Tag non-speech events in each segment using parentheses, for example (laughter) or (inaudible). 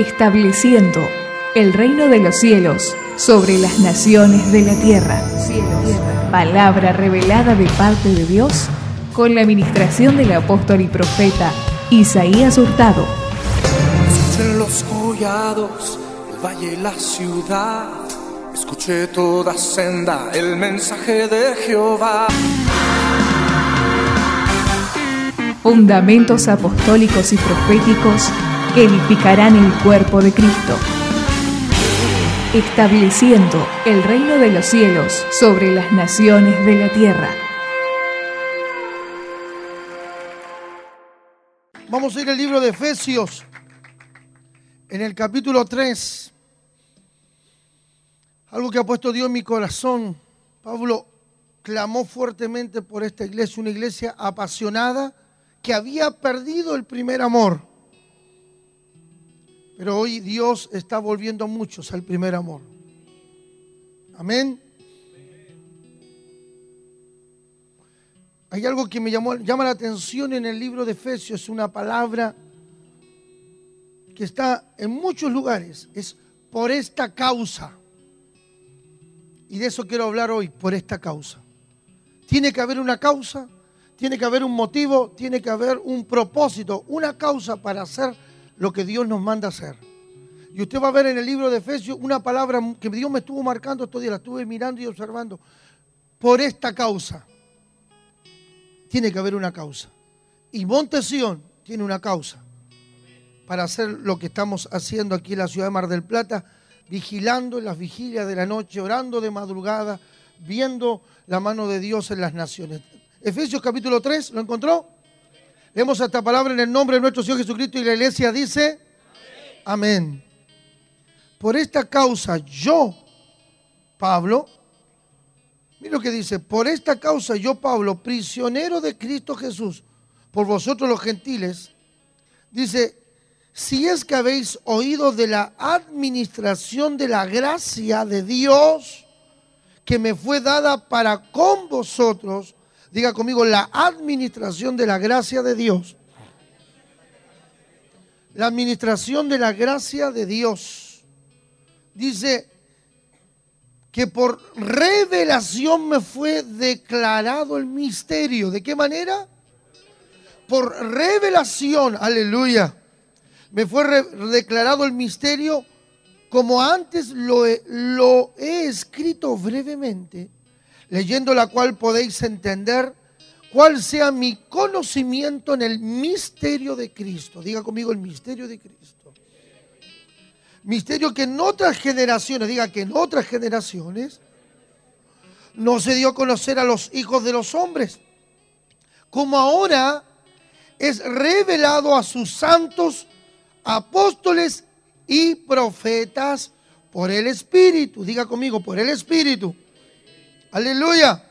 estableciendo el reino de los cielos sobre las naciones de la tierra. Palabra revelada de parte de Dios con la administración del apóstol y profeta Isaías Hurtado. Escuché los collados, el valle la ciudad. Escuché toda senda el mensaje de Jehová. Fundamentos apostólicos y proféticos que edificarán el cuerpo de Cristo, estableciendo el reino de los cielos sobre las naciones de la tierra. Vamos a ir al libro de Efesios, en el capítulo 3. Algo que ha puesto Dios en mi corazón. Pablo clamó fuertemente por esta iglesia, una iglesia apasionada que había perdido el primer amor. Pero hoy Dios está volviendo a muchos al primer amor. Amén. Hay algo que me llama la atención en el libro de Efesios, es una palabra que está en muchos lugares, es por esta causa. Y de eso quiero hablar hoy, por esta causa. Tiene que haber una causa, tiene que haber un motivo, tiene que haber un propósito, una causa para hacer lo que Dios nos manda hacer. Y usted va a ver en el libro de Efesios una palabra que Dios me estuvo marcando estos días, la estuve mirando y observando. Por esta causa. Tiene que haber una causa. Y Montesión tiene una causa para hacer lo que estamos haciendo aquí en la ciudad de Mar del Plata, vigilando en las vigilias de la noche, orando de madrugada, viendo la mano de Dios en las naciones. Efesios capítulo 3, ¿lo encontró? Leemos esta palabra en el nombre de nuestro Señor Jesucristo y la iglesia dice, amén. Por esta causa yo, Pablo, mira lo que dice, por esta causa yo, Pablo, prisionero de Cristo Jesús, por vosotros los gentiles, dice, si es que habéis oído de la administración de la gracia de Dios que me fue dada para con vosotros, diga conmigo, la administración de la gracia de Dios. La administración de la gracia de Dios. Dice que por revelación me fue declarado el misterio. ¿De qué manera? Por revelación, aleluya. Me fue declarado el misterio como antes lo he, escrito brevemente leyendo la cual podéis entender cuál sea mi conocimiento en el misterio de Cristo. Diga conmigo el misterio de Cristo. Misterio que en otras generaciones, diga que en otras generaciones, no se dio a conocer a los hijos de los hombres, como ahora es revelado a sus santos apóstoles y profetas por el Espíritu. Diga conmigo, por el Espíritu Aleluya.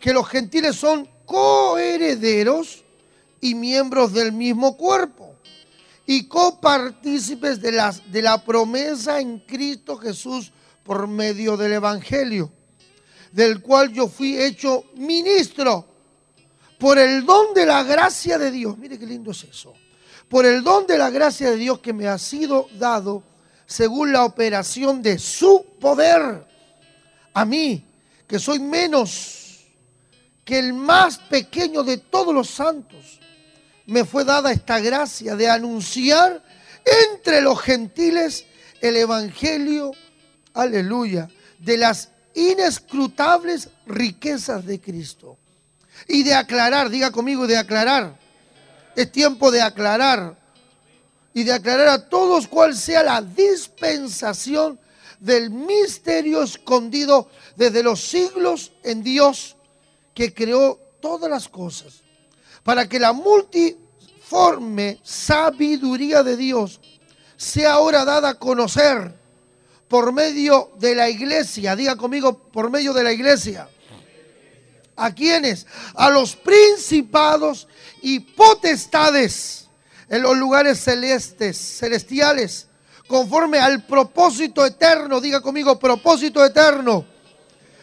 Que los gentiles son coherederos y miembros del mismo cuerpo y copartícipes de, la promesa en Cristo Jesús por medio del Evangelio, del cual yo fui hecho ministro por el don de la gracia de Dios. Mire qué lindo es eso. Por el don de la gracia de Dios que me ha sido dado según la operación de su poder. A mí, que soy menos que el más pequeño de todos los santos, me fue dada esta gracia de anunciar entre los gentiles el Evangelio, aleluya, de las inescrutables riquezas de Cristo. Y de aclarar, diga conmigo, de aclarar. Es tiempo de aclarar. Y de aclarar a todos cuál sea la dispensación del misterio escondido desde los siglos en Dios que creó todas las cosas, para que la multiforme sabiduría de Dios sea ahora dada a conocer por medio de la iglesia, diga conmigo, por medio de la iglesia. ¿A quiénes? A los principados y potestades en los lugares celestes, celestiales conforme al propósito eterno, diga conmigo, propósito eterno,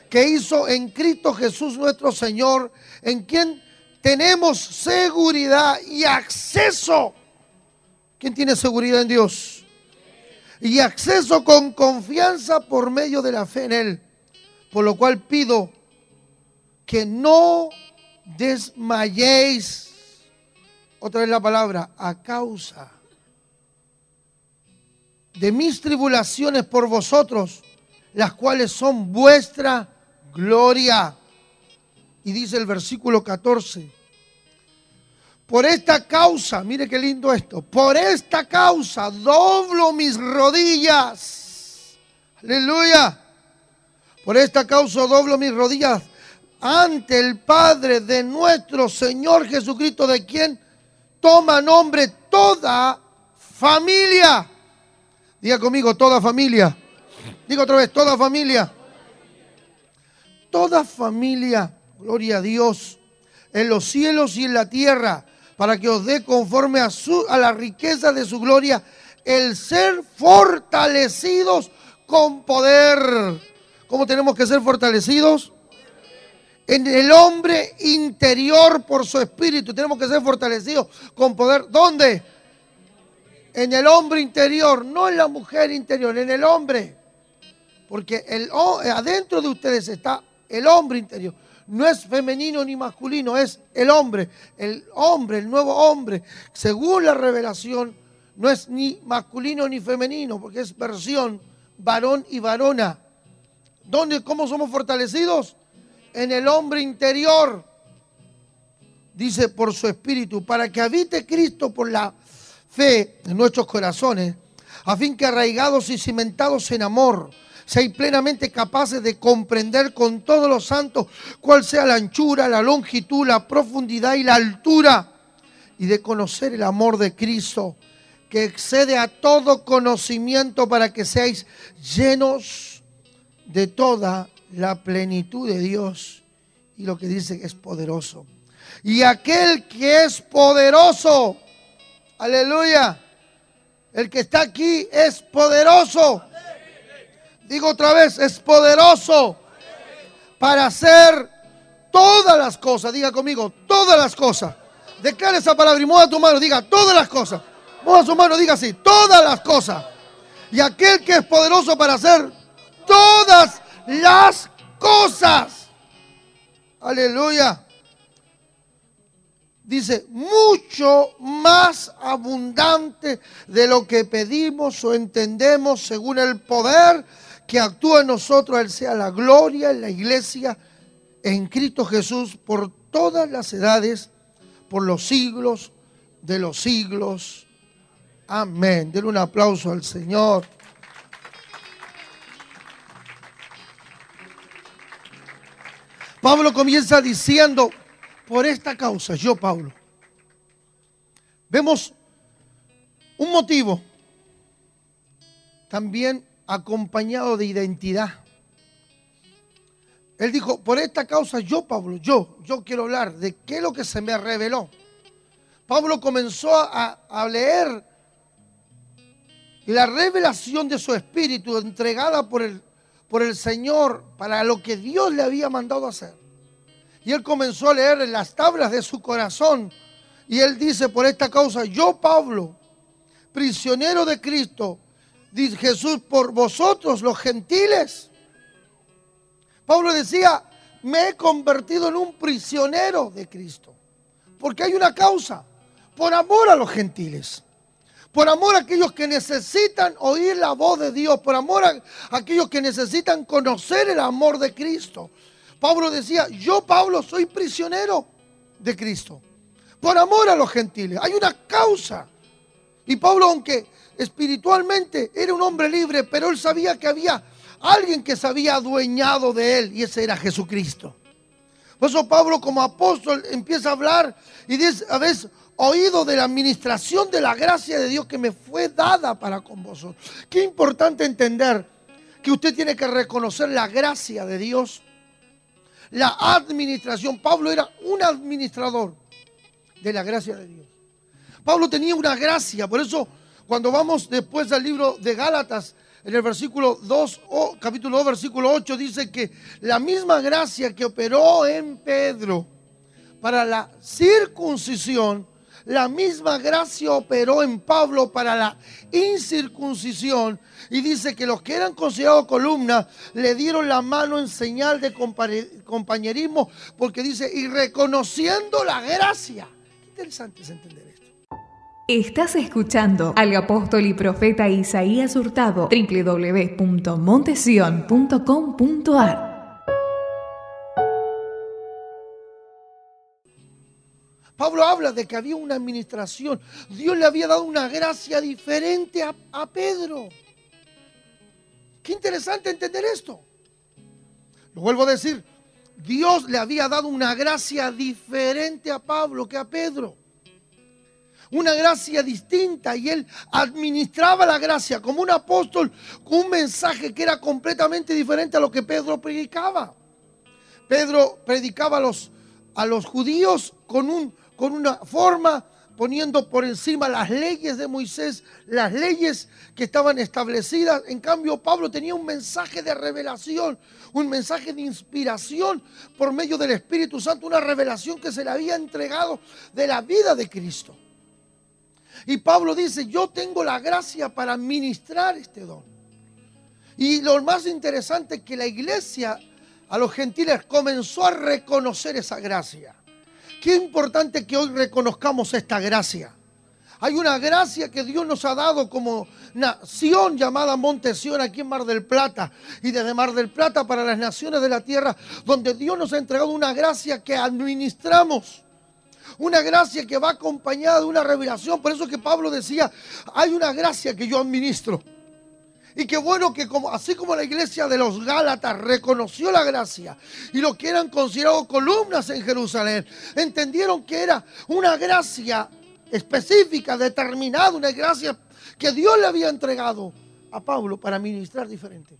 que hizo en Cristo Jesús nuestro Señor, en quien tenemos seguridad y acceso. ¿Quién tiene seguridad en Dios? y acceso con confianza por medio de la fe en Él. Por lo cual pido que no desmayéis. Otra vez la palabra, a causa de mis tribulaciones por vosotros, las cuales son vuestra gloria. Y dice el versículo 14, por esta causa, mire qué lindo esto, por esta causa doblo mis rodillas. Aleluya. Por esta causa doblo mis rodillas ante el Padre de nuestro Señor Jesucristo, de quien toma nombre toda familia. Diga conmigo, toda familia. Diga otra vez, toda familia. Toda familia, gloria a Dios, en los cielos y en la tierra para que os dé conforme a, su, a la riqueza de su gloria el ser fortalecidos con poder. ¿Cómo tenemos que ser fortalecidos? En el hombre interior por su espíritu. Tenemos que ser fortalecidos con poder. ¿Dónde? En el hombre interior, no en la mujer interior, en el hombre. Porque el, adentro de ustedes está el hombre interior no es femenino ni masculino, es el hombre. El hombre, el nuevo hombre, según la revelación, no es ni masculino ni femenino, porque es versión varón y varona. ¿Dónde, cómo somos fortalecidos? En el hombre interior, dice por su espíritu, para que habite Cristo por la fe en nuestros corazones, a fin que arraigados y cimentados en amor, seáis plenamente capaces de comprender con todos los santos cuál sea la anchura, la longitud, la profundidad y la altura, y de conocer el amor de Cristo, que excede a todo conocimiento para que seáis llenos de toda la plenitud de Dios. Y lo que dice es poderoso. Y aquel que es poderoso, aleluya, el que está aquí es poderoso Digo otra vez, es poderoso para hacer todas las cosas. Diga conmigo, todas las cosas. Declara esa palabra y mueva tu mano. Diga, todas las cosas. Mueva su mano, diga así, todas las cosas. Y aquel que es poderoso para hacer todas las cosas. Aleluya. Dice, mucho más abundante de lo que pedimos o entendemos según el poder que actúa en nosotros, Él sea la gloria en la iglesia en Cristo Jesús por todas las edades, por los siglos de los siglos. Amén. Denle un aplauso al Señor. Pablo comienza diciendo, por esta causa, yo Pablo, vemos un motivo, también acompañado de identidad. Él dijo, por esta causa yo, Pablo, yo, yo quiero hablar de qué es lo que se me reveló. Pablo comenzó a, leer la revelación de su espíritu entregada por el, por el Señor para lo que Dios le había mandado hacer. Y él comenzó a leer en las tablas de su corazón. Y él dice, por esta causa, yo, Pablo, prisionero de Cristo, dice Jesús, por vosotros los gentiles. Pablo decía, me he convertido en un prisionero de Cristo. Porque hay una causa, por amor a los gentiles. Por amor a aquellos que necesitan oír la voz de Dios, por amor a aquellos que necesitan conocer el amor de Cristo. Pablo decía, yo Pablo soy prisionero de Cristo, por amor a los gentiles. Hay una causa. Y Pablo, aunque espiritualmente era un hombre libre, pero él sabía que había alguien que se había adueñado de él y ese era Jesucristo. Por eso Pablo como apóstol empieza a hablar y dice, habéis oído de la administración de la gracia de Dios que me fue dada para con vosotros. Qué importante entender que usted tiene que reconocer la gracia de Dios, la administración. Pablo era un administrador de la gracia de Dios. Pablo tenía una gracia, por eso cuando vamos después al libro de Gálatas, en el versículo 2, capítulo 2, versículo 8, dice que la misma gracia que operó en Pedro para la circuncisión, la misma gracia operó en Pablo para la incircuncisión y dice que los que eran considerados columnas le dieron la mano en señal de compañerismo porque dice, y reconociendo la gracia. Qué interesante es entender esto. Estás escuchando al apóstol y profeta Isaías Hurtado, www.montesion.com.ar. Pablo habla de que había una administración. Dios le había dado una gracia diferente a, Pedro. Qué interesante entender esto. Lo vuelvo a decir. Dios le había dado una gracia diferente a Pablo que a Pedro. Una gracia distinta y él administraba la gracia como un apóstol con un mensaje que era completamente diferente a lo que Pedro predicaba. Pedro predicaba los, a los judíos con un con una forma poniendo por encima las leyes de Moisés, las leyes que estaban establecidas. En cambio, Pablo tenía un mensaje de revelación, un mensaje de inspiración por medio del Espíritu Santo, una revelación que se le había entregado de la vida de Cristo. Y Pablo dice, yo tengo la gracia para ministrar este don. Y lo más interesante es que la iglesia a los gentiles comenzó a reconocer esa gracia. Qué importante que hoy reconozcamos esta gracia. Hay una gracia que Dios nos ha dado como nación llamada Montesión aquí en Mar del Plata y desde Mar del Plata para las naciones de la tierra, donde Dios nos ha entregado una gracia que administramos. Una gracia que va acompañada de una revelación. Por eso que Pablo decía, hay una gracia que yo administro. Y qué bueno que como, así como la iglesia de los Gálatas reconoció la gracia y lo que eran considerados columnas en Jerusalén, entendieron que era una gracia específica, determinada, una gracia que Dios le había entregado a Pablo para ministrar diferente.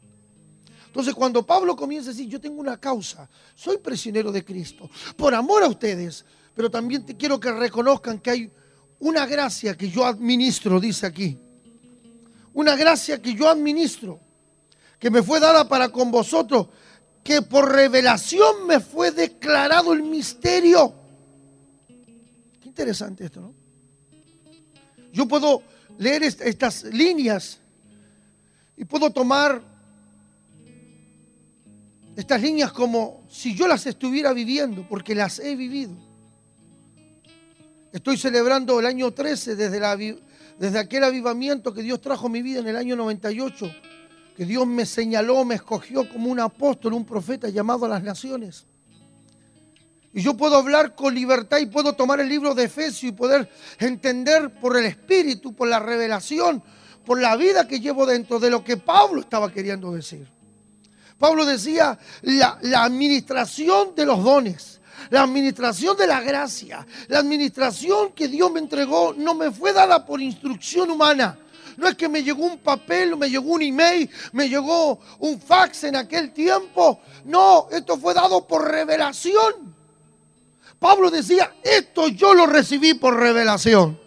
Entonces cuando Pablo comienza a decir, yo tengo una causa, soy prisionero de Cristo, por amor a ustedes, pero también te quiero que reconozcan que hay una gracia que yo administro, dice aquí una gracia que yo administro, que me fue dada para con vosotros, que por revelación me fue declarado el misterio. Qué interesante esto, ¿no? Yo puedo leer estas líneas y puedo tomar estas líneas como si yo las estuviera viviendo, porque las he vivido. Estoy celebrando el año 13 desde la, desde aquel avivamiento que Dios trajo a mi vida en el año 98, que Dios me señaló, me escogió como un apóstol, un profeta llamado a las naciones. Y yo puedo hablar con libertad y puedo tomar el libro de Efesios y poder entender por el Espíritu, por la revelación, por la vida que llevo dentro de lo que Pablo estaba queriendo decir. Pablo decía la, la administración de los dones la administración de la gracia, la administración que Dios me entregó no me fue dada por instrucción humana. No es que me llegó un papel, me llegó un email, me llegó un fax en aquel tiempo. No, esto fue dado por revelación. Pablo decía, esto yo lo recibí por revelación.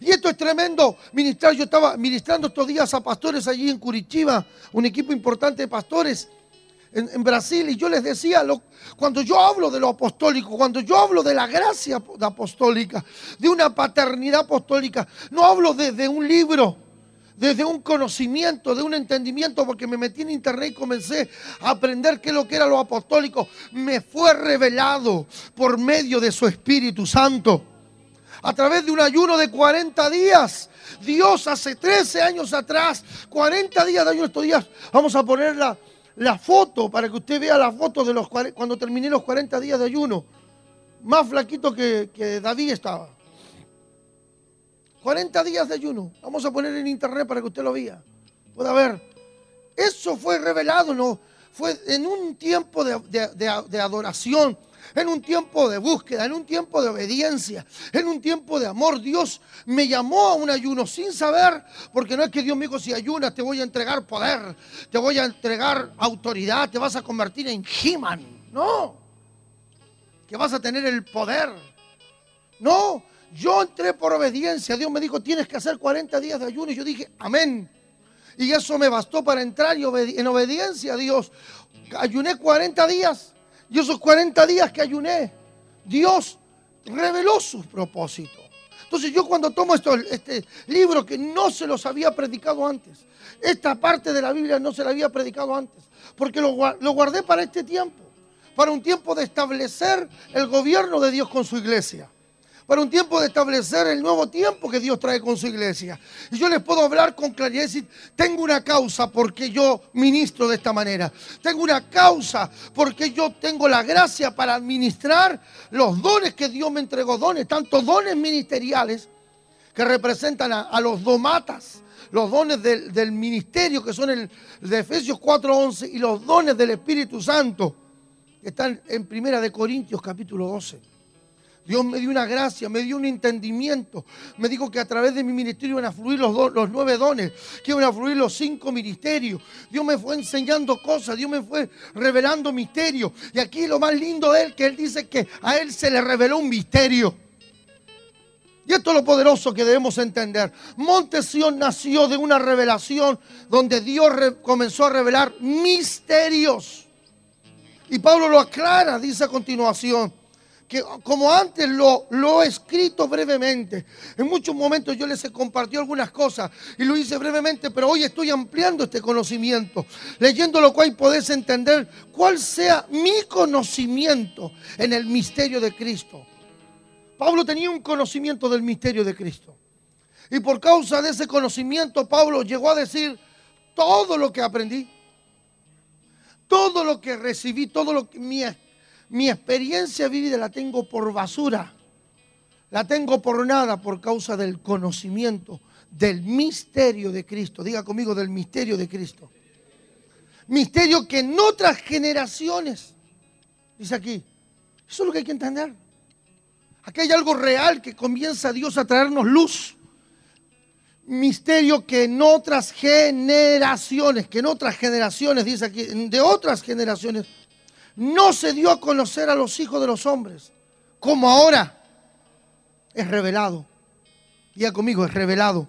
Y esto es tremendo ministrar. Yo estaba ministrando estos días a pastores allí en Curitiba, un equipo importante de pastores en, Brasil y yo les decía, cuando yo hablo de lo apostólico, cuando yo hablo de la gracia apostólica, de una paternidad apostólica, no hablo desde un libro, desde un conocimiento, de un entendimiento, porque me metí en internet y comencé a aprender qué es lo que era lo apostólico. Me fue revelado por medio de su Espíritu Santo. A través de un ayuno de 40 días. Dios hace 13 años atrás, 40 días de ayuno estos días, vamos a ponerla la foto para que usted vea la foto de los cuando terminé los 40 días de ayuno. Más flaquito que, que David estaba. 40 días de ayuno. Vamos a poner en internet para que usted lo vea. Pueda ver. Eso fue revelado, ¿no? Fue en un tiempo de, de adoración en un tiempo de búsqueda, en un tiempo de obediencia, en un tiempo de amor. Dios me llamó a un ayuno sin saber, porque no es que Dios me dijo, si ayunas te voy a entregar poder, te voy a entregar autoridad, te vas a convertir en He-Man. No, que vas a tener el poder. No, yo entré por obediencia. Dios me dijo, tienes que hacer 40 días de ayuno. Y yo dije, amén. Y eso me bastó para entrar en obediencia a Dios. Ayuné 40 días y esos 40 días que ayuné, Dios reveló sus propósitos. Entonces yo cuando tomo esto, este libro que no se los había predicado antes, esta parte de la Biblia no se la había predicado antes, porque lo, lo guardé para este tiempo, para un tiempo de establecer el gobierno de Dios con su iglesia para un tiempo de establecer el nuevo tiempo que Dios trae con su iglesia. Y yo les puedo hablar con claridad y decir, tengo una causa porque yo ministro de esta manera. Tengo una causa porque yo tengo la gracia para administrar los dones que Dios me entregó, dones, tanto dones ministeriales que representan a, los domatas, los dones del, del, ministerio que son el de Efesios 4:11 y los dones del Espíritu Santo que están en Primera de Corintios capítulo 12. Dios me dio una gracia, me dio un entendimiento. Me dijo que a través de mi ministerio iban a fluir los, los nueve dones, que iban a fluir los cinco ministerios. Dios me fue enseñando cosas, Dios me fue revelando misterios. Y aquí lo más lindo de él, que él dice que a él se le reveló un misterio. Y esto es lo poderoso que debemos entender. Montesión nació de una revelación donde Dios comenzó a revelar misterios. Y Pablo lo aclara, dice a continuación como antes lo, lo he escrito brevemente, en muchos momentos yo les he compartido algunas cosas y lo hice brevemente, pero hoy estoy ampliando este conocimiento, leyendo lo cual podés entender cuál sea mi conocimiento en el misterio de Cristo. Pablo tenía un conocimiento del misterio de Cristo. Y por causa de ese conocimiento, Pablo llegó a decir todo lo que aprendí, todo lo que recibí, todo lo que mi mi experiencia vivida la tengo por basura. La tengo por nada por causa del conocimiento del misterio de Cristo. Diga conmigo del misterio de Cristo. Misterio que en otras generaciones, dice aquí, eso es lo que hay que entender. Aquí hay algo real que comienza Dios a traernos luz. Misterio que en otras generaciones, que en otras generaciones, dice aquí, de otras generaciones, no se dio a conocer a los hijos de los hombres, como ahora es revelado. Diga conmigo, es revelado.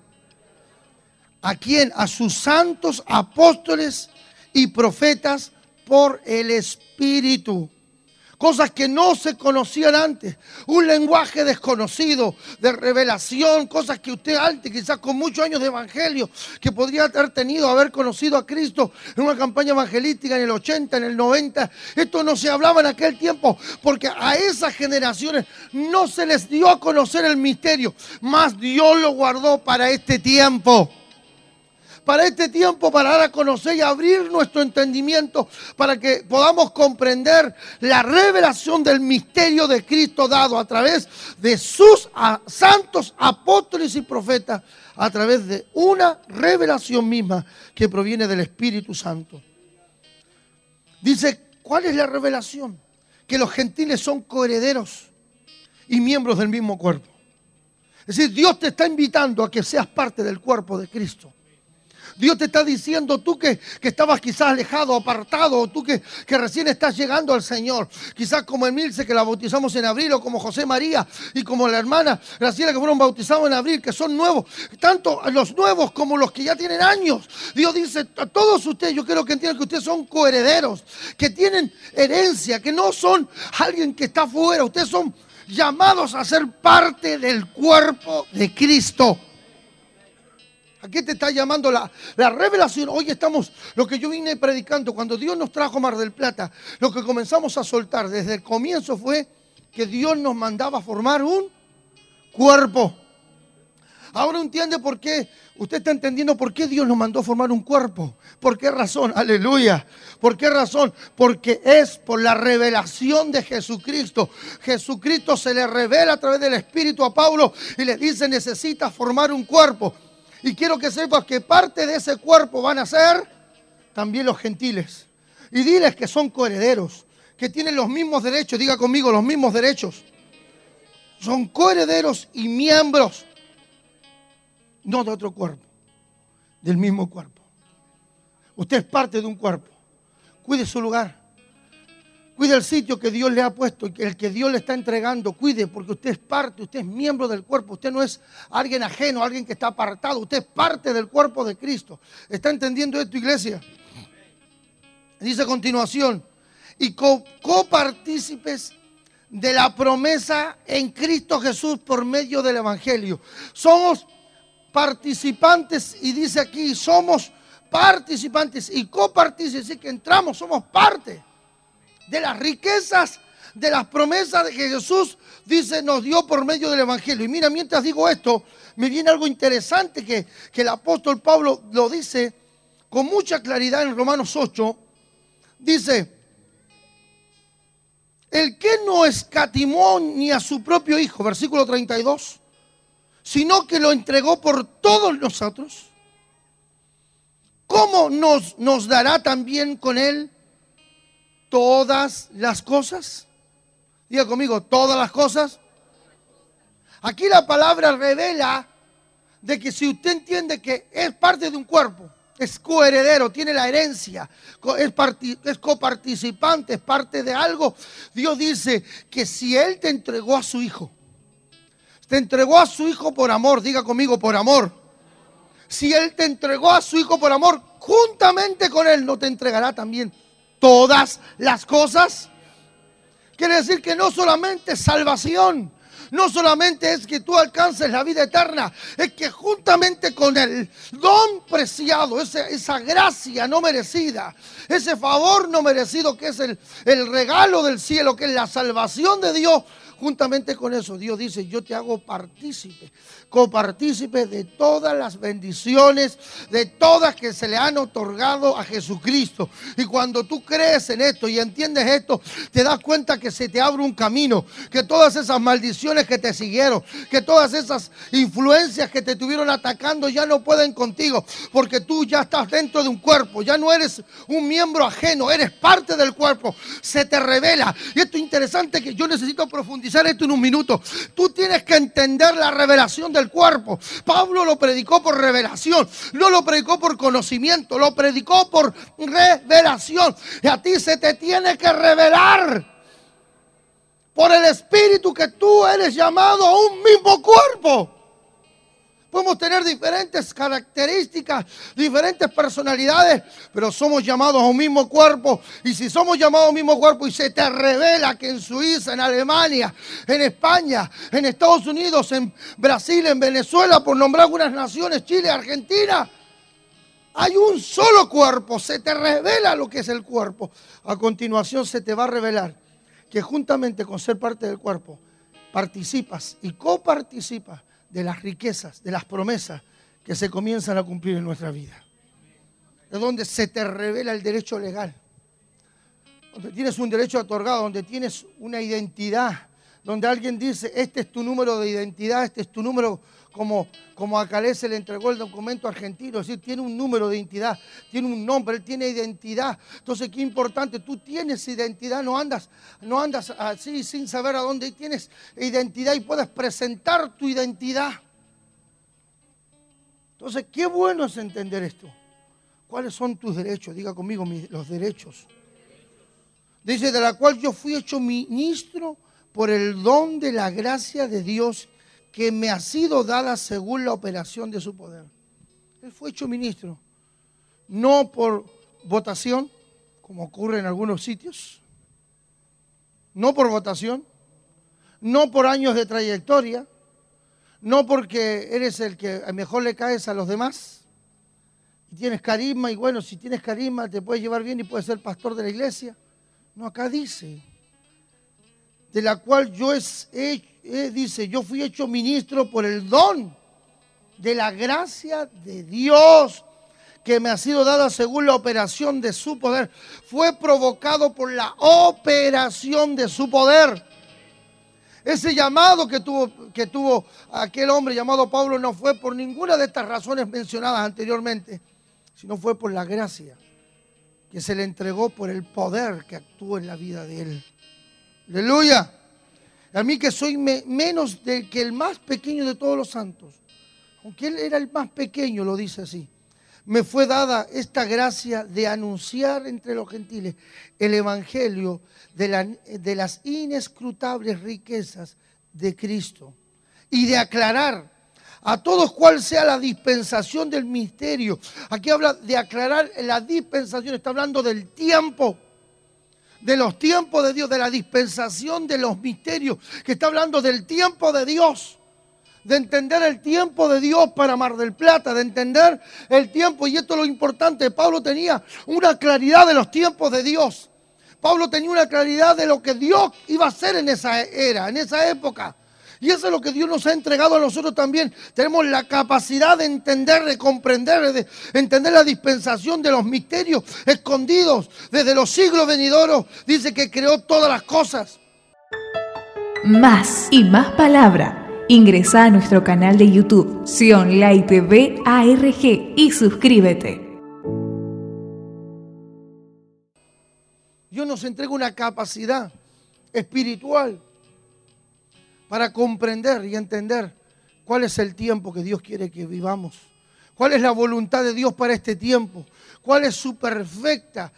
¿A quién? A sus santos apóstoles y profetas por el Espíritu cosas que no se conocían antes, un lenguaje desconocido de revelación, cosas que usted antes, quizás con muchos años de evangelio, que podría haber tenido, haber conocido a Cristo en una campaña evangelística en el 80, en el 90, esto no se hablaba en aquel tiempo, porque a esas generaciones no se les dio a conocer el misterio, más Dios lo guardó para este tiempo para este tiempo, para dar a conocer y abrir nuestro entendimiento, para que podamos comprender la revelación del misterio de Cristo dado a través de sus santos apóstoles y profetas, a través de una revelación misma que proviene del Espíritu Santo. Dice, ¿cuál es la revelación? Que los gentiles son coherederos y miembros del mismo cuerpo. Es decir, Dios te está invitando a que seas parte del cuerpo de Cristo. Dios te está diciendo tú que, estabas quizás alejado, apartado, tú que, que, recién estás llegando al Señor. Quizás como Emilce que la bautizamos en abril, o como José María y como la hermana Graciela que fueron bautizados en abril, que son nuevos. Tanto los nuevos como los que ya tienen años. Dios dice a todos ustedes, yo quiero que entiendan que ustedes son coherederos, que tienen herencia, que no son alguien que está fuera. Ustedes son llamados a ser parte del cuerpo de Cristo. ¿A qué te está llamando la, revelación? Hoy estamos, lo que yo vine predicando, cuando Dios nos trajo Mar del Plata, lo que comenzamos a soltar desde el comienzo fue que Dios nos mandaba formar un cuerpo. Ahora entiende por qué, usted está entendiendo por qué Dios nos mandó a formar un cuerpo. ¿Por qué razón? Aleluya. ¿Por qué razón? Porque es por la revelación de Jesucristo. Jesucristo se le revela a través del Espíritu a Pablo y le dice, necesitas formar un cuerpo. Y quiero que sepas que parte de ese cuerpo van a ser también los gentiles. Y diles que son coherederos, que tienen los mismos derechos, diga conmigo, los mismos derechos. Son coherederos y miembros, no de otro cuerpo, del mismo cuerpo. Usted es parte de un cuerpo. Cuide su lugar. Cuide el sitio que Dios le ha puesto, el que Dios le está entregando. Cuide, porque usted es parte, usted es miembro del cuerpo. Usted no es alguien ajeno, alguien que está apartado. Usted es parte del cuerpo de Cristo. ¿Está entendiendo esto, iglesia? Dice a continuación, y copartícipes de la promesa en Cristo Jesús por medio del Evangelio. Somos participantes y dice aquí, somos participantes y copartícipes, es decir, que entramos, somos parte de las riquezas, de las promesas que Jesús dice nos dio por medio del Evangelio. Y mira, mientras digo esto, me viene algo interesante que, que el apóstol Pablo lo dice con mucha claridad en Romanos 8. Dice, el que no escatimó ni a su propio Hijo, versículo 32, sino que lo entregó por todos nosotros, ¿cómo nos, nos dará también con Él todas las cosas? Diga conmigo, todas las cosas. Aquí la palabra revela de que si usted entiende que es parte de un cuerpo, es coheredero, tiene la herencia, es, es coparticipante, es parte de algo. Dios dice que si Él te entregó a su Hijo, te entregó a su Hijo por amor, diga conmigo, por amor. Si Él te entregó a su Hijo por amor, juntamente con Él no te entregará también todas las cosas. Quiere decir que no solamente salvación, no solamente es que tú alcances la vida eterna, es que juntamente con el don preciado, esa, gracia no merecida, ese favor no merecido que es el, el regalo del cielo, que es la salvación de Dios, juntamente con eso Dios dice, yo te hago partícipe copartícipe de todas las bendiciones, de todas que se le han otorgado a Jesucristo. Y cuando tú crees en esto y entiendes esto, te das cuenta que se te abre un camino, que todas esas maldiciones que te siguieron, que todas esas influencias que te estuvieron atacando ya no pueden contigo, porque tú ya estás dentro de un cuerpo, ya no eres un miembro ajeno, eres parte del cuerpo, se te revela. Y esto es interesante que yo necesito profundizar esto en un minuto. Tú tienes que entender la revelación del cuerpo. Pablo lo predicó por revelación, no lo predicó por conocimiento, lo predicó por revelación. Y a ti se te tiene que revelar por el Espíritu que tú eres llamado a un mismo cuerpo. Podemos tener diferentes características, diferentes personalidades, pero somos llamados a un mismo cuerpo. Y si somos llamados a un mismo cuerpo y se te revela que en Suiza, en Alemania, en España, en Estados Unidos, en Brasil, en Venezuela, por nombrar algunas naciones, Chile, Argentina, hay un solo cuerpo, se te revela lo que es el cuerpo. A continuación se te va a revelar que juntamente con ser parte del cuerpo, participas y coparticipas de las riquezas, de las promesas que se comienzan a cumplir en nuestra vida. Es donde se te revela el derecho legal, donde tienes un derecho otorgado, donde tienes una identidad, donde alguien dice, este es tu número de identidad, este es tu número, como, como a se le entregó el documento argentino, es decir, tiene un número de identidad, tiene un nombre, él tiene identidad. Entonces, qué importante, tú tienes identidad, no andas, no andas así sin saber a dónde tienes identidad y puedes presentar tu identidad. Entonces, qué bueno es entender esto. ¿Cuáles son tus derechos? Diga conmigo los derechos. Dice, de la cual yo fui hecho ministro por el don de la gracia de Dios que me ha sido dada según la operación de su poder. Él fue hecho ministro, no por votación, como ocurre en algunos sitios, no por votación, no por años de trayectoria, no porque eres el que mejor le caes a los demás y tienes carisma y bueno, si tienes carisma te puedes llevar bien y puedes ser pastor de la iglesia. No, acá dice, de la cual yo es, dice, yo fui hecho ministro por el don de la gracia de Dios que me ha sido dada según la operación de su poder. Fue provocado por la operación de su poder. Ese llamado que tuvo, que tuvo aquel hombre llamado Pablo no fue por ninguna de estas razones mencionadas anteriormente, sino fue por la gracia que se le entregó por el poder que actuó en la vida de él. Aleluya. A mí que soy menos que el más pequeño de todos los santos. Aunque él era el más pequeño, lo dice así. Me fue dada esta gracia de anunciar entre los gentiles el evangelio de, de las inescrutables riquezas de Cristo y de aclarar a todos cuál sea la dispensación del misterio. Aquí habla de aclarar la dispensación, está hablando del tiempo de los tiempos de Dios, de la dispensación de los misterios, que está hablando del tiempo de Dios de entender el tiempo de Dios para Mar del Plata, de entender el tiempo, y esto es lo importante, Pablo tenía una claridad de los tiempos de Dios. Pablo tenía una claridad de lo que Dios iba a hacer en esa era, en esa época. Y eso es lo que Dios nos ha entregado a nosotros también. Tenemos la capacidad de entender, de comprender, de entender la dispensación de los misterios escondidos desde los siglos venideros. Dice que creó todas las cosas. Más y más palabra Ingresa a nuestro canal de YouTube, Sion Light TV ARG y suscríbete. Dios nos entrega una capacidad espiritual para comprender y entender cuál es el tiempo que Dios quiere que vivamos, cuál es la voluntad de Dios para este tiempo, cuál es su perfecta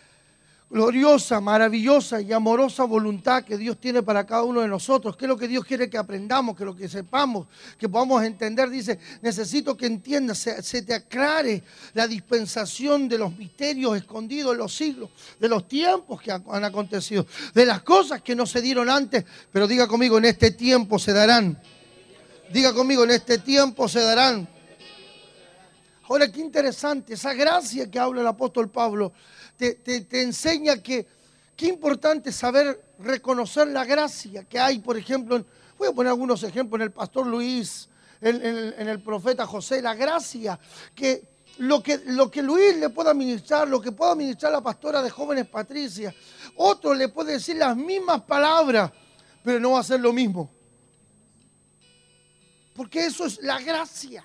gloriosa, maravillosa y amorosa voluntad que Dios tiene para cada uno de nosotros. ¿Qué es lo que Dios quiere que aprendamos, que lo que sepamos, que podamos entender? Dice, necesito que entiendas, se, te aclare la dispensación de los misterios escondidos en los siglos, de los tiempos que han acontecido, de las cosas que no se dieron antes, pero diga conmigo, en este tiempo se darán. Diga conmigo, en este tiempo se darán. Ahora, qué interesante, esa gracia que habla el apóstol Pablo te, enseña que qué importante saber reconocer la gracia que hay, por ejemplo, voy a poner algunos ejemplos en el pastor Luis, en, el profeta José, la gracia que lo que, lo que Luis le pueda ministrar, lo que pueda ministrar la pastora de jóvenes Patricia, otro le puede decir las mismas palabras, pero no va a ser lo mismo. Porque eso es la gracia.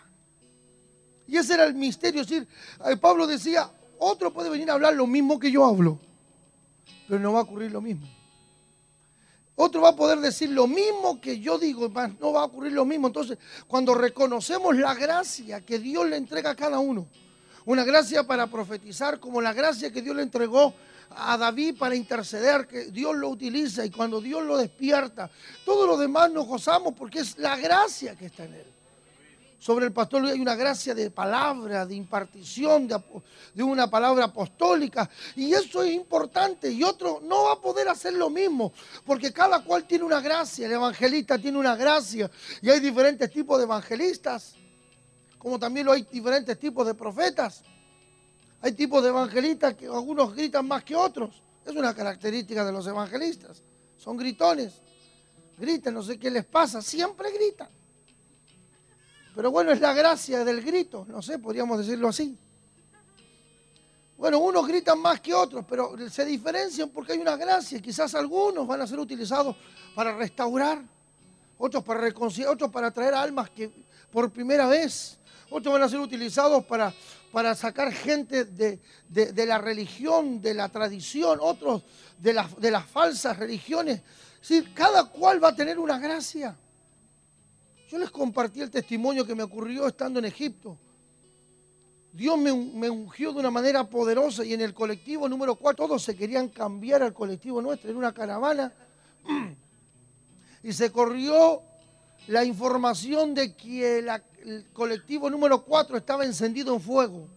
Y ese era el misterio. Es decir, eh, Pablo decía, otro puede venir a hablar lo mismo que yo hablo, pero no va a ocurrir lo mismo. Otro va a poder decir lo mismo que yo digo, no va a ocurrir lo mismo. Entonces, cuando reconocemos la gracia que Dios le entrega a cada uno, una gracia para profetizar, como la gracia que Dios le entregó a David para interceder, que Dios lo utiliza y cuando Dios lo despierta, todo lo demás nos gozamos porque es la gracia que está en él sobre el pastor hay una gracia de palabra, de impartición, de, una palabra apostólica. Y eso es importante. Y otro no va a poder hacer lo mismo, porque cada cual tiene una gracia. El evangelista tiene una gracia. Y hay diferentes tipos de evangelistas, como también lo hay diferentes tipos de profetas. Hay tipos de evangelistas que algunos gritan más que otros. Es una característica de los evangelistas. Son gritones. Gritan, no sé qué les pasa, siempre gritan. Pero bueno, es la gracia del grito, no sé, podríamos decirlo así. Bueno, unos gritan más que otros, pero se diferencian porque hay una gracia. Quizás algunos van a ser utilizados para restaurar, otros para reconciliar, otros para traer almas que por primera vez, otros van a ser utilizados para, para sacar gente de, de, la religión, de la tradición, otros de, de las falsas religiones. Es cada cual va a tener una gracia. Yo les compartí el testimonio que me ocurrió estando en Egipto. Dios me, ungió de una manera poderosa y en el colectivo número 4 todos se querían cambiar al colectivo nuestro en una caravana (clears throat) y se corrió la información de que el colectivo número 4 estaba encendido en fuego.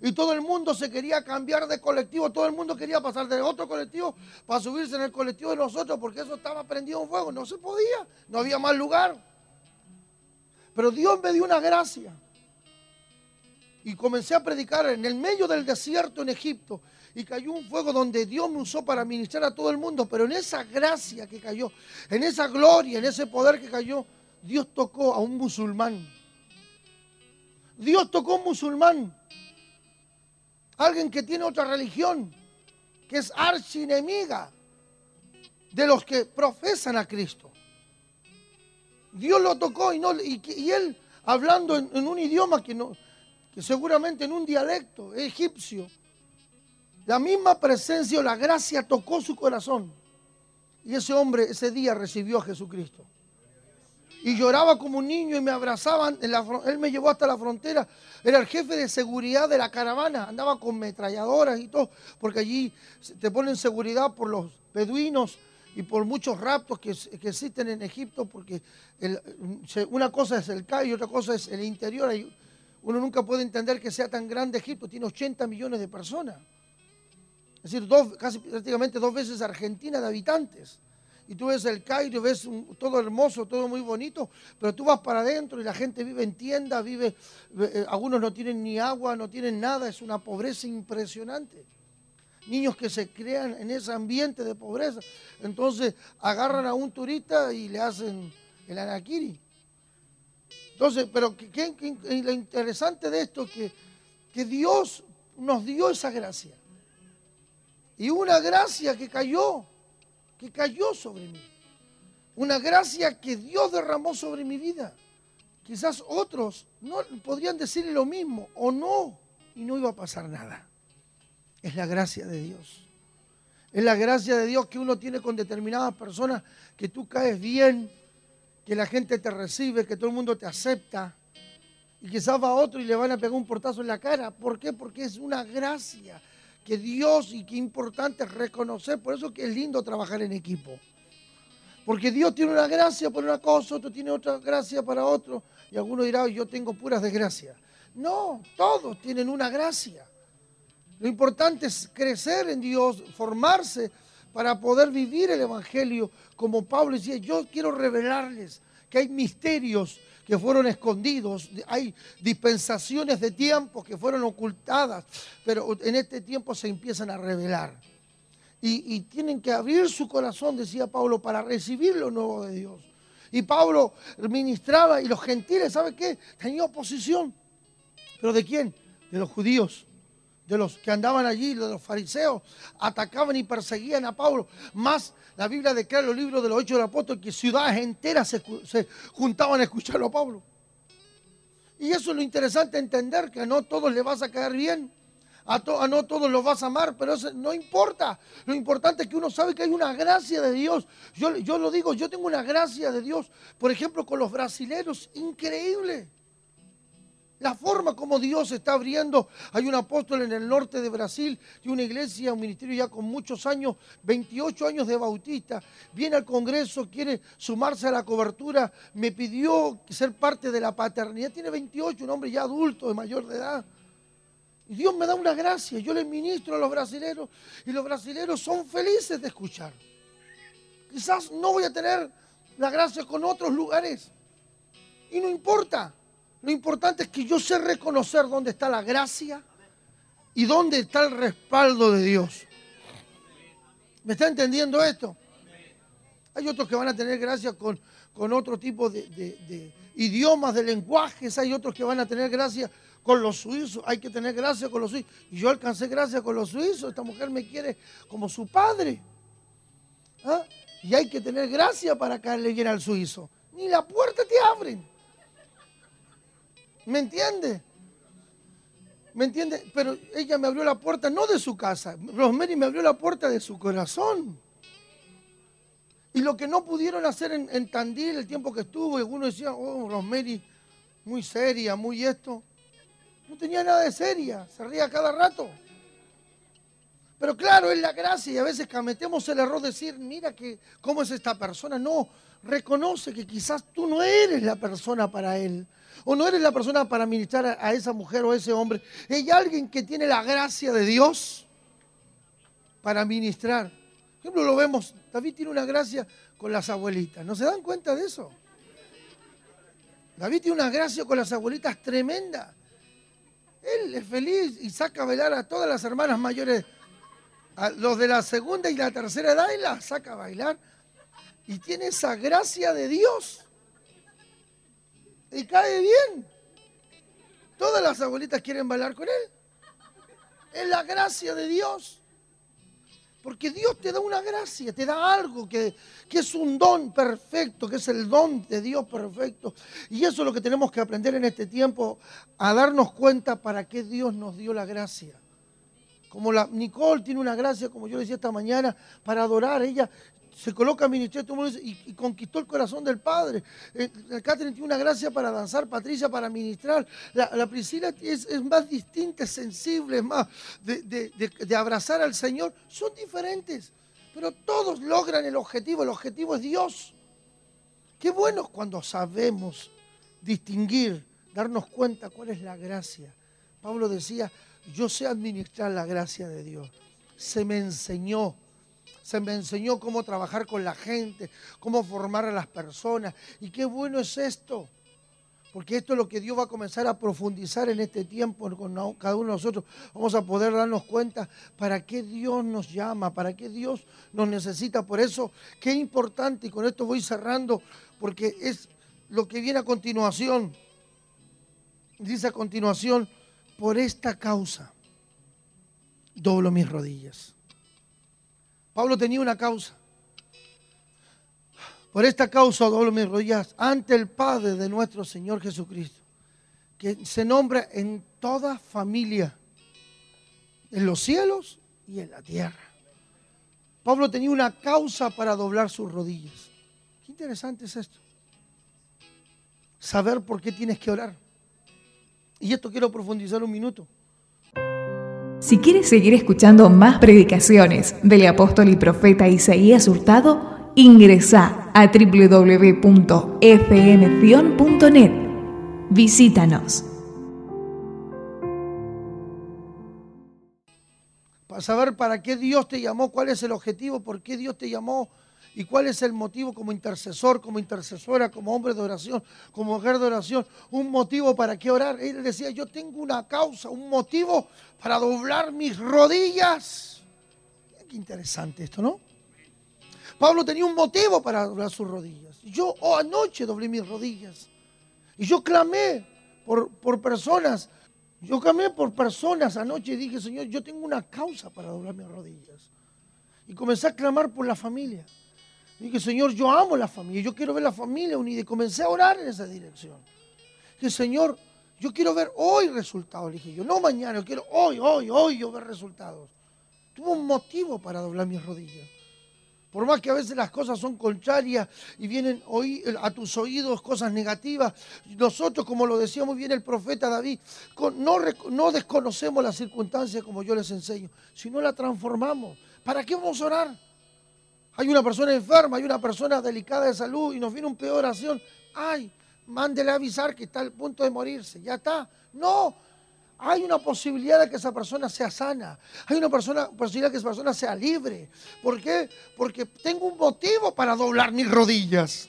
Y todo el mundo se quería cambiar de colectivo, todo el mundo quería pasar de otro colectivo para subirse en el colectivo de nosotros, porque eso estaba prendido en fuego. No se podía, no había más lugar. Pero Dios me dio una gracia. Y comencé a predicar en el medio del desierto en Egipto. Y cayó un fuego donde Dios me usó para ministrar a todo el mundo. Pero en esa gracia que cayó, en esa gloria, en ese poder que cayó, Dios tocó a un musulmán. Dios tocó a un musulmán alguien que tiene otra religión, que es archienemiga de los que profesan a Cristo. Dios lo tocó y, no, y, él hablando en, un idioma que, no, que seguramente en un dialecto egipcio, la misma presencia o la gracia tocó su corazón. Y ese hombre ese día recibió a Jesucristo y lloraba como un niño y me abrazaban. él me llevó hasta la frontera. Era el jefe de seguridad de la caravana. Andaba con metralladoras y todo, porque allí te ponen seguridad por los beduinos y por muchos raptos que, existen en Egipto, porque una cosa es el CAI y otra cosa es el interior. Uno nunca puede entender que sea tan grande Egipto, tiene 80 millones de personas. Es decir, dos, casi prácticamente dos veces Argentina de habitantes. Y tú ves el Cairo, ves todo hermoso, todo muy bonito, pero tú vas para adentro y la gente vive en tiendas, vive, eh, algunos no tienen ni agua, no tienen nada, es una pobreza impresionante. Niños que se crean en ese ambiente de pobreza. Entonces agarran a un turista y le hacen el anaquiri. Entonces, pero lo interesante de esto es que, que Dios nos dio esa gracia. Y una gracia que cayó, que cayó sobre mí. Una gracia que Dios derramó sobre mi vida. Quizás otros no podrían decirle lo mismo o no, y no iba a pasar nada. Es la gracia de Dios. Es la gracia de Dios que uno tiene con determinadas personas, que tú caes bien, que la gente te recibe, que todo el mundo te acepta. Y quizás va otro y le van a pegar un portazo en la cara. ¿Por qué? Porque es una gracia que Dios y qué importante es reconocer, por eso que es lindo trabajar en equipo. Porque Dios tiene una gracia para una cosa, otro tiene otra gracia para otro, y algunos dirán, yo tengo puras desgracias. No, todos tienen una gracia. Lo importante es crecer en Dios, formarse para poder vivir el Evangelio, como Pablo decía, yo quiero revelarles que hay misterios que fueron escondidos, hay dispensaciones de tiempos que fueron ocultadas, pero en este tiempo se empiezan a revelar. Y, tienen que abrir su corazón, decía Pablo, para recibir lo nuevo de Dios. Y Pablo ministraba y los gentiles, ¿sabe qué? Tenían oposición. ¿Pero de quién? De los judíos de los que andaban allí, de los fariseos, atacaban y perseguían a Pablo. Más la Biblia declara en los libros de los Hechos del Apóstol que ciudades enteras se, juntaban a escucharlo a Pablo. Y eso es lo interesante entender, que a no todos les vas a caer bien, a, no todos los vas a amar, pero eso no importa. Lo importante es que uno sabe que hay una gracia de Dios. Yo, yo lo digo, yo tengo una gracia de Dios, por ejemplo, con los brasileros, increíble. La forma como Dios está abriendo. Hay un apóstol en el norte de Brasil y una iglesia, un ministerio ya con muchos años, 28 años de bautista. Viene al Congreso, quiere sumarse a la cobertura. Me pidió ser parte de la paternidad. Tiene 28, un hombre ya adulto, de mayor de edad. Y Dios me da una gracia. Yo le ministro a los brasileros y los brasileros son felices de escuchar. Quizás no voy a tener la gracia con otros lugares. Y no importa. Lo importante es que yo sé reconocer dónde está la gracia y dónde está el respaldo de Dios. ¿Me está entendiendo esto? Hay otros que van a tener gracia con, con otro tipo de, idiomas, de lenguajes. Hay otros que van a tener gracia con los suizos. Hay que tener gracia con los suizos. Y yo alcancé gracia con los suizos. Esta mujer me quiere como su padre. ¿Ah? Y hay que tener gracia para caerle bien al suizo. Ni la puerta te abren. ¿Me entiende? ¿Me entiende? Pero ella me abrió la puerta no de su casa, Rosemary me abrió la puerta de su corazón. Y lo que no pudieron hacer en, Tandil el tiempo que estuvo, y uno decía, oh, Rosemary, muy seria, muy esto. No tenía nada de seria, se ría cada rato. Pero claro, es la gracia y a veces cometemos el error de decir, mira que cómo es esta persona. No, reconoce que quizás tú no eres la persona para él o no eres la persona para ministrar a, esa mujer o a ese hombre. Hay alguien que tiene la gracia de Dios para ministrar. Por ejemplo, lo vemos, David tiene una gracia con las abuelitas. ¿No se dan cuenta de eso? David tiene una gracia con las abuelitas tremenda. Él es feliz y saca a bailar a todas las hermanas mayores, a los de la segunda y la tercera edad, y las saca a bailar. Y tiene esa gracia de Dios y cae bien. Todas las abuelitas quieren bailar con él. Es la gracia de Dios. Porque Dios te da una gracia, te da algo que, que, es un don perfecto, que es el don de Dios perfecto. Y eso es lo que tenemos que aprender en este tiempo, a darnos cuenta para qué Dios nos dio la gracia. Como la Nicole tiene una gracia, como yo decía esta mañana, para adorar. Ella se coloca a ministrar y, conquistó el corazón del Padre. Eh, Catherine tiene una gracia para danzar, Patricia para ministrar. La, Priscila es, más distinta, es sensible, es más de, abrazar al Señor. Son diferentes, pero todos logran el objetivo. El objetivo es Dios. Qué bueno cuando sabemos distinguir, darnos cuenta cuál es la gracia. Pablo decía, yo sé administrar la gracia de Dios. se me enseñó. Se me enseñó cómo trabajar con la gente, cómo formar a las personas. Y qué bueno es esto. Porque esto es lo que Dios va a comenzar a profundizar en este tiempo con cada uno de nosotros. Vamos a poder darnos cuenta para qué Dios nos llama, para qué Dios nos necesita. Por eso, qué importante, y con esto voy cerrando, porque es lo que viene a continuación. Dice a continuación, por esta causa doblo mis rodillas. Pablo tenía una causa. Por esta causa doblo mis rodillas ante el Padre de nuestro Señor Jesucristo, que se nombra en toda familia, en los cielos y en la tierra. Pablo tenía una causa para doblar sus rodillas. Qué interesante es esto. Saber por qué tienes que orar. Y esto quiero profundizar un minuto. Si quieres seguir escuchando más predicaciones del apóstol y profeta Isaías Hurtado, Ingresa a www.fmcion.net. Visítanos. Para saber para qué Dios te llamó, cuál es el objetivo, por qué Dios te llamó y cuál es el motivo como intercesor, como intercesora, como hombre de oración, como mujer de oración, un motivo para qué orar. Él decía, yo tengo una causa, un motivo para doblar mis rodillas. Qué interesante esto, ¿no? Pablo tenía un motivo para doblar sus rodillas. Yo anoche doblé mis rodillas. Y yo clamé por, por personas. Yo clamé por personas anoche y dije, Señor, yo tengo una causa para doblar mis rodillas. Y comencé a clamar por la familia. Dije, Señor, yo amo la familia, yo quiero ver la familia unida. Y comencé a orar en esa dirección. Dije, Señor, yo quiero ver hoy resultados. dije yo, no mañana, yo quiero hoy, hoy, hoy yo ver resultados. Tuve un motivo para doblar mis rodillas. Por más que a veces las cosas son contrarias y vienen a tus oídos cosas negativas, nosotros, como lo decía muy bien el profeta David, no, no desconocemos las circunstancias como yo les enseño, sino la transformamos. ¿Para qué vamos a orar? Hay una persona enferma, hay una persona delicada de salud y nos viene un peor oración. Ay, mándele a avisar que está al punto de morirse. Ya está. No, hay una posibilidad de que esa persona sea sana. Hay una persona, posibilidad de que esa persona sea libre. ¿Por qué? Porque tengo un motivo para doblar mis rodillas.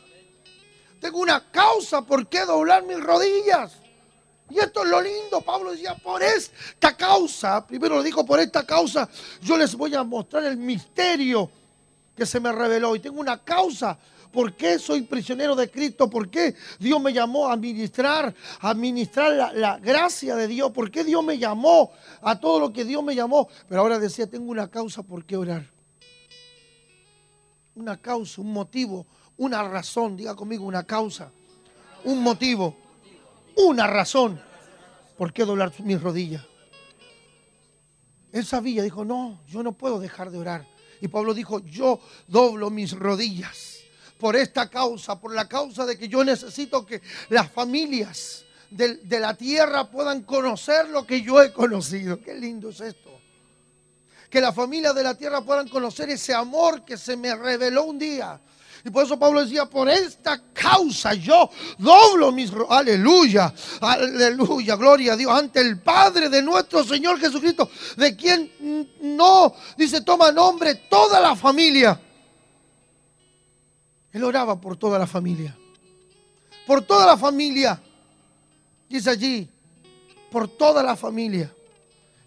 Tengo una causa por qué doblar mis rodillas. Y esto es lo lindo, Pablo decía, por esta causa, primero lo dijo, por esta causa, yo les voy a mostrar el misterio que se me reveló. Y tengo una causa ¿Por qué soy prisionero de Cristo? ¿Por qué Dios me llamó a ministrar, a administrar la, gracia de Dios? ¿Por qué Dios me llamó a todo lo que Dios me llamó? Pero ahora decía, tengo una causa por qué orar. Una causa, un motivo, una razón. Diga conmigo, una causa, un motivo, una razón. ¿Por qué doblar mis rodillas? Él sabía, dijo, no, yo no puedo dejar de orar. Y Pablo dijo, yo doblo mis rodillas por esta causa, por la causa de que yo necesito que las familias de, la tierra puedan conocer lo que yo he conocido. Qué lindo es esto. Que las familias de la tierra puedan conocer ese amor que se me reveló un día. Y por eso Pablo decía, por esta causa yo doblo mis... Aleluya, aleluya, gloria a Dios, ante el Padre de nuestro Señor Jesucristo, de quien no, dice, toma nombre toda la familia él oraba por toda la familia. Por toda la familia. Dice allí, por toda la familia.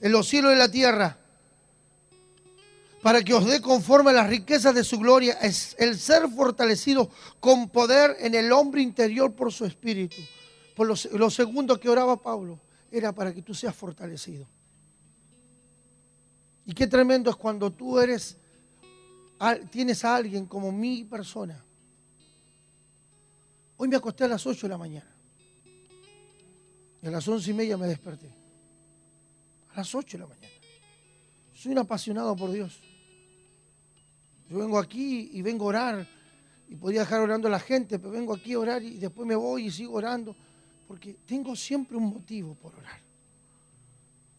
En los cielos y la tierra. Para que os dé conforme a las riquezas de su gloria es el ser fortalecido con poder en el hombre interior por su espíritu. Por lo, segundo que oraba Pablo era para que tú seas fortalecido. Y qué tremendo es cuando tú eres, tienes a alguien como mi persona Hoy me acosté a las 8 de la mañana. Y a las once y media me desperté. A las 8 de la mañana. Soy un apasionado por Dios. Yo vengo aquí y vengo a orar. Y podía dejar orando a la gente, pero vengo aquí a orar y después me voy y sigo orando. Porque tengo siempre un motivo por orar.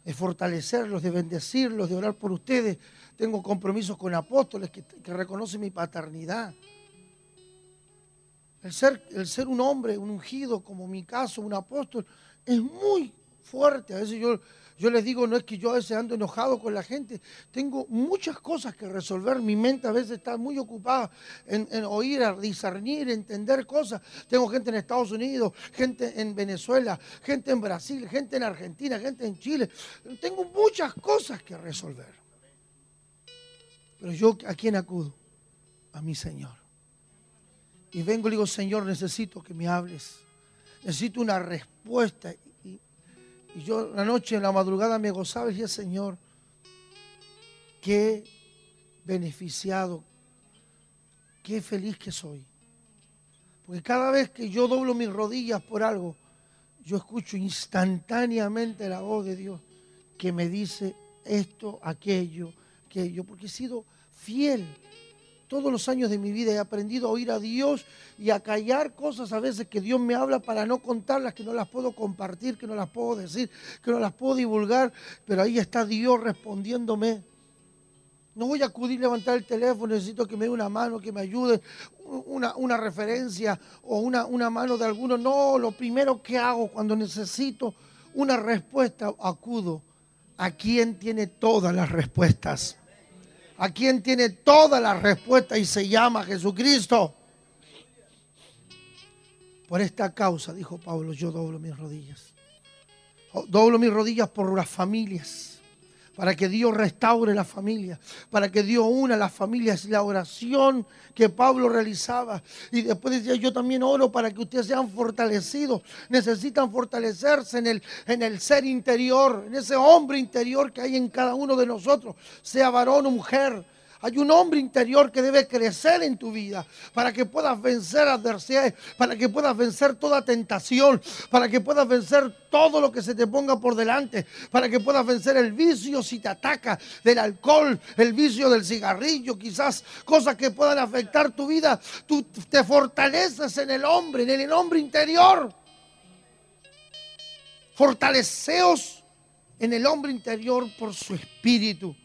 De fortalecerlos, de bendecirlos, de orar por ustedes. Tengo compromisos con apóstoles que, que reconocen mi paternidad. El ser, el ser un hombre, un ungido, como mi caso, un apóstol, es muy fuerte. A veces yo Yo les digo, no es que yo a veces ando enojado con la gente, tengo muchas cosas que resolver, mi mente a veces está muy ocupada en, oír, discernir, entender cosas. Tengo gente en Estados Unidos, gente en Venezuela, gente en Brasil, gente en Argentina, gente en Chile. Tengo muchas cosas que resolver. Pero yo, ¿a quién acudo? A mi Señor. Y vengo y digo, Señor, necesito que me hables. Necesito una respuesta. Y, yo la noche, en la madrugada me gozaba y decía, Señor, qué beneficiado, qué feliz que soy. Porque cada vez que yo doblo mis rodillas por algo, yo escucho instantáneamente la voz de Dios que me dice esto, aquello, aquello, porque he sido fiel todos los años de mi vida he aprendido a oír a Dios y a callar cosas a veces que Dios me habla para no contarlas, que no las puedo compartir, que no las puedo decir, que no las puedo divulgar, pero ahí está Dios respondiéndome. No voy a acudir, levantar el teléfono, necesito que me dé una mano, que me ayude, una, una referencia o una, una mano de alguno. No, lo primero que hago cuando necesito una respuesta, acudo a quien tiene todas las respuestas a quien tiene todas las respuestas y se llama Jesucristo. Por esta causa, dijo Pablo, yo doblo mis rodillas. Doblo mis rodillas por las familias para que Dios restaure la familia, para que Dios una las familias. La oración que Pablo realizaba. Y después decía, yo también oro para que ustedes sean fortalecidos. Necesitan fortalecerse en el, en el ser interior, en ese hombre interior que hay en cada uno de nosotros, sea varón o mujer. Hay un hombre interior que debe crecer en tu vida para que puedas vencer adversidades, para que puedas vencer toda tentación, para que puedas vencer todo lo que se te ponga por delante, para que puedas vencer el vicio si te ataca del alcohol, el vicio del cigarrillo, quizás cosas que puedan afectar tu vida. Tú te fortaleces en el hombre, en el hombre interior. Fortaleceos en el hombre interior por su espíritu.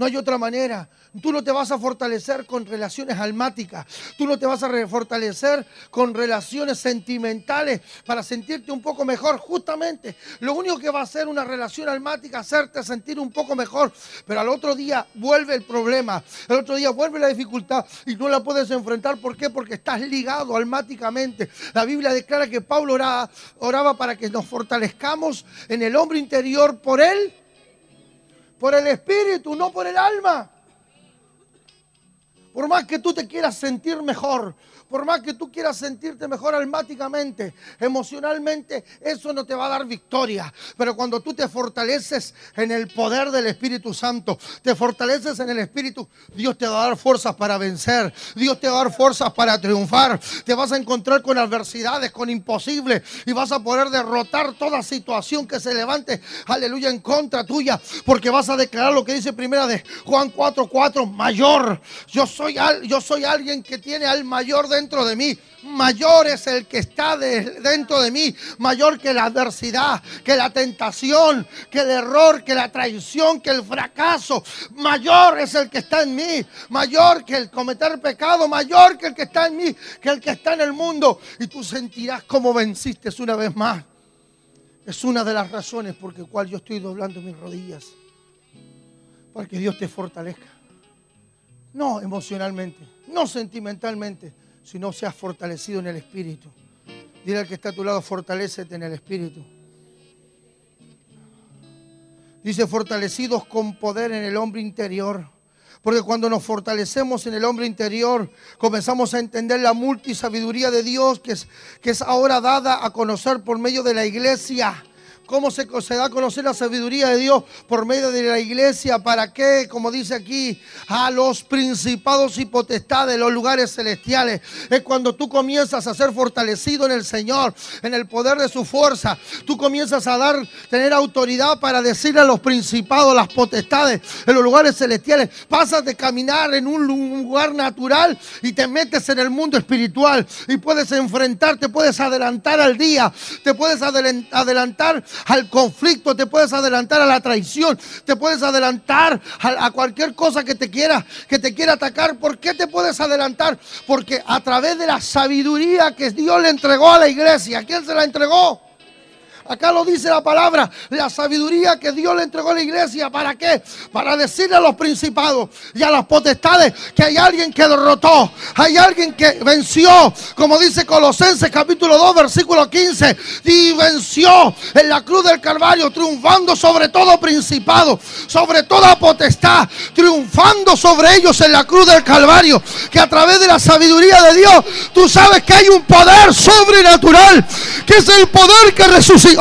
No hay otra manera. Tú no te vas a fortalecer con relaciones almáticas. Tú no te vas a fortalecer con relaciones sentimentales para sentirte un poco mejor. Justamente, lo único que va a hacer una relación almática es hacerte sentir un poco mejor. Pero al otro día vuelve el problema. Al otro día vuelve la dificultad y no la puedes enfrentar. ¿Por qué? Porque estás ligado almáticamente. La Biblia declara que Pablo oraba, oraba para que nos fortalezcamos en el hombre interior por él por el espíritu, no por el alma. Por más que tú te quieras sentir mejor, por más que tú quieras sentirte mejor almáticamente, emocionalmente, eso no te va a dar victoria. Pero cuando tú te fortaleces en el poder del Espíritu Santo, te fortaleces en el Espíritu, Dios te va a dar fuerzas para vencer, Dios te va a dar fuerzas para triunfar. Te vas a encontrar con adversidades, con imposibles, y vas a poder derrotar toda situación que se levante, aleluya, en contra tuya, porque vas a declarar lo que dice primera de Juan 4:4, mayor. Yo soy, yo soy alguien que tiene al mayor de dentro de mí. Mayor es el que está dentro de mí. Mayor que la adversidad, que la tentación, que el error, que la traición, que el fracaso. Mayor es el que está en mí. Mayor que el cometer pecado. Mayor que el que está en mí, que el que está en el mundo. Y tú sentirás cómo venciste una vez más. Es una de las razones por las cual yo estoy doblando mis rodillas. Para que Dios te fortalezca. No emocionalmente, no sentimentalmente, si no seas fortalecido en el Espíritu. Dile al que está a tu lado, fortalecete en el Espíritu. Dice, fortalecidos con poder en el hombre interior. Porque cuando nos fortalecemos en el hombre interior, comenzamos a entender la multisabiduría de Dios que es, que es ahora dada a conocer por medio de la iglesia. ¿Cómo se, da a conocer la sabiduría de Dios? Por medio de la iglesia. ¿Para qué? Como dice aquí, a los principados y potestades, los lugares celestiales. Es cuando tú comienzas a ser fortalecido en el Señor, en el poder de su fuerza. Tú comienzas a dar, tener autoridad para decirle a los principados, las potestades, en los lugares celestiales. Pasas de caminar en un lugar natural y te metes en el mundo espiritual. Y puedes enfrentarte, puedes adelantar al día, te puedes adelantar al conflicto, te puedes adelantar a la traición, te puedes adelantar a, cualquier cosa que te quiera, que te quiera atacar. ¿Por qué te puedes adelantar? Porque a través de la sabiduría que Dios le entregó a la iglesia, ¿quién se la entregó? Acá lo dice la palabra, la sabiduría que Dios le entregó a la iglesia. ¿Para qué? Para decirle a los principados y a las potestades que hay alguien que derrotó, hay alguien que venció, como dice Colosenses capítulo 2, versículo 15, y venció en la cruz del Calvario, triunfando sobre todo principado, sobre toda potestad, triunfando sobre ellos en la cruz del Calvario, que a través de la sabiduría de Dios, tú sabes que hay un poder sobrenatural, que es el poder que resucitó,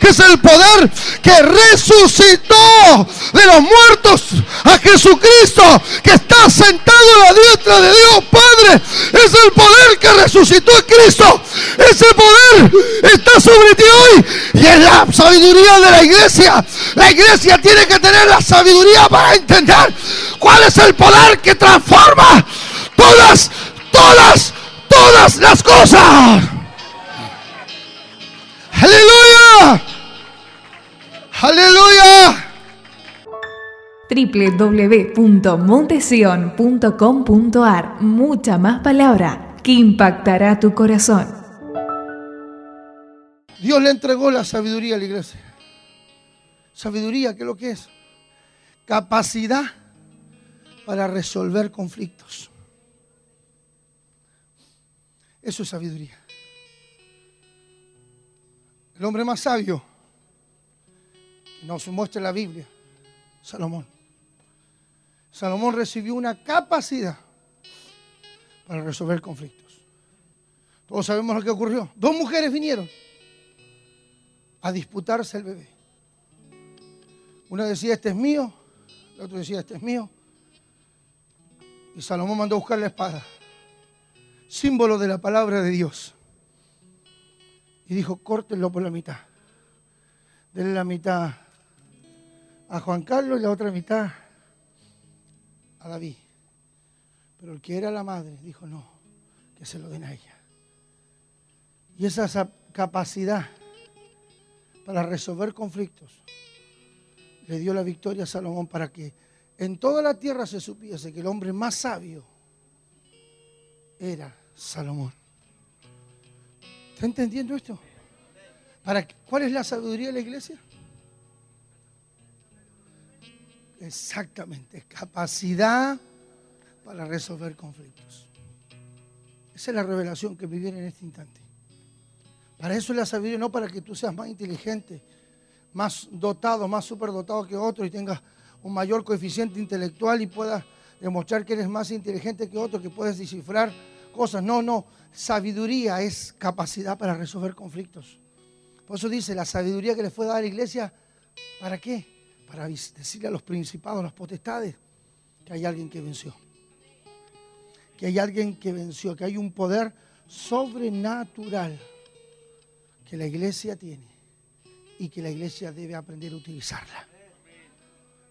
que es el poder que resucitó de los muertos a Jesucristo, que está sentado a la diestra de Dios Padre, es el poder que resucitó a Cristo, ese poder está sobre ti hoy y es la sabiduría de la iglesia. La iglesia tiene que tener la sabiduría para entender cuál es el poder que transforma todas, todas, todas las cosas. Aleluya. Aleluya www.montesion.com.ar Mucha más palabra que impactará tu corazón. Dios le entregó la sabiduría a la iglesia. Sabiduría, ¿qué es lo que es? Capacidad para resolver conflictos. Eso es sabiduría. El hombre más sabio que nos muestra la Biblia, Salomón. Salomón recibió una capacidad para resolver conflictos. Todos sabemos lo que ocurrió. Dos mujeres vinieron a disputarse el bebé. Una decía, este es mío, la otra decía, este es mío. Y Salomón mandó a buscar la espada, símbolo de la palabra de Dios. Y dijo, córtenlo por la mitad. Denle la mitad a Juan Carlos y la otra mitad a David. Pero el que era la madre dijo, no, que se lo den a ella. Y esa capacidad para resolver conflictos le dio la victoria a Salomón para que en toda la tierra se supiese que el hombre más sabio era Salomón. ¿Está entendiendo esto? ¿Para ¿Cuál es la sabiduría de la iglesia? Exactamente, capacidad para resolver conflictos. Esa es la revelación que viene en este instante. Para eso es la sabiduría, no para que tú seas más inteligente, más dotado, más superdotado que otro y tengas un mayor coeficiente intelectual y puedas demostrar que eres más inteligente que otro, que puedes descifrar cosas. No, no, sabiduría es capacidad para resolver conflictos. Por eso dice, la sabiduría que le fue dada a la iglesia, ¿para qué? Para decirle a los principados, a las potestades, que hay alguien que venció. Que hay alguien que venció, que hay un poder sobrenatural que la iglesia tiene y que la iglesia debe aprender a utilizarla.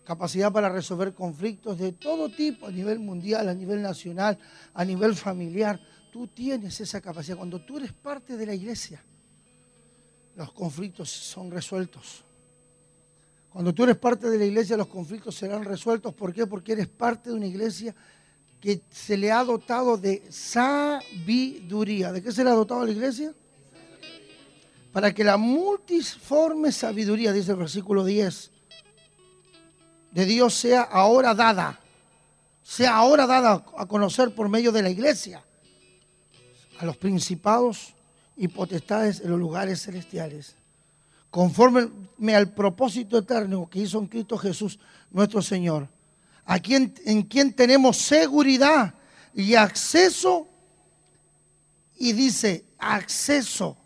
Capacidad para resolver conflictos de todo tipo, a nivel mundial, a nivel nacional, a nivel familiar. Tú tienes esa capacidad. Cuando tú eres parte de la iglesia, los conflictos son resueltos. Cuando tú eres parte de la iglesia, los conflictos serán resueltos. ¿Por qué? Porque eres parte de una iglesia que se le ha dotado de sabiduría. ¿De qué se le ha dotado la iglesia? para que la multiforme sabiduría, dice el versículo 10, de Dios sea ahora dada, sea ahora dada a conocer por medio de la iglesia a los principados y potestades en los lugares celestiales, conforme al propósito eterno que hizo en Cristo Jesús nuestro Señor, a quien, en quien tenemos seguridad y acceso, y dice acceso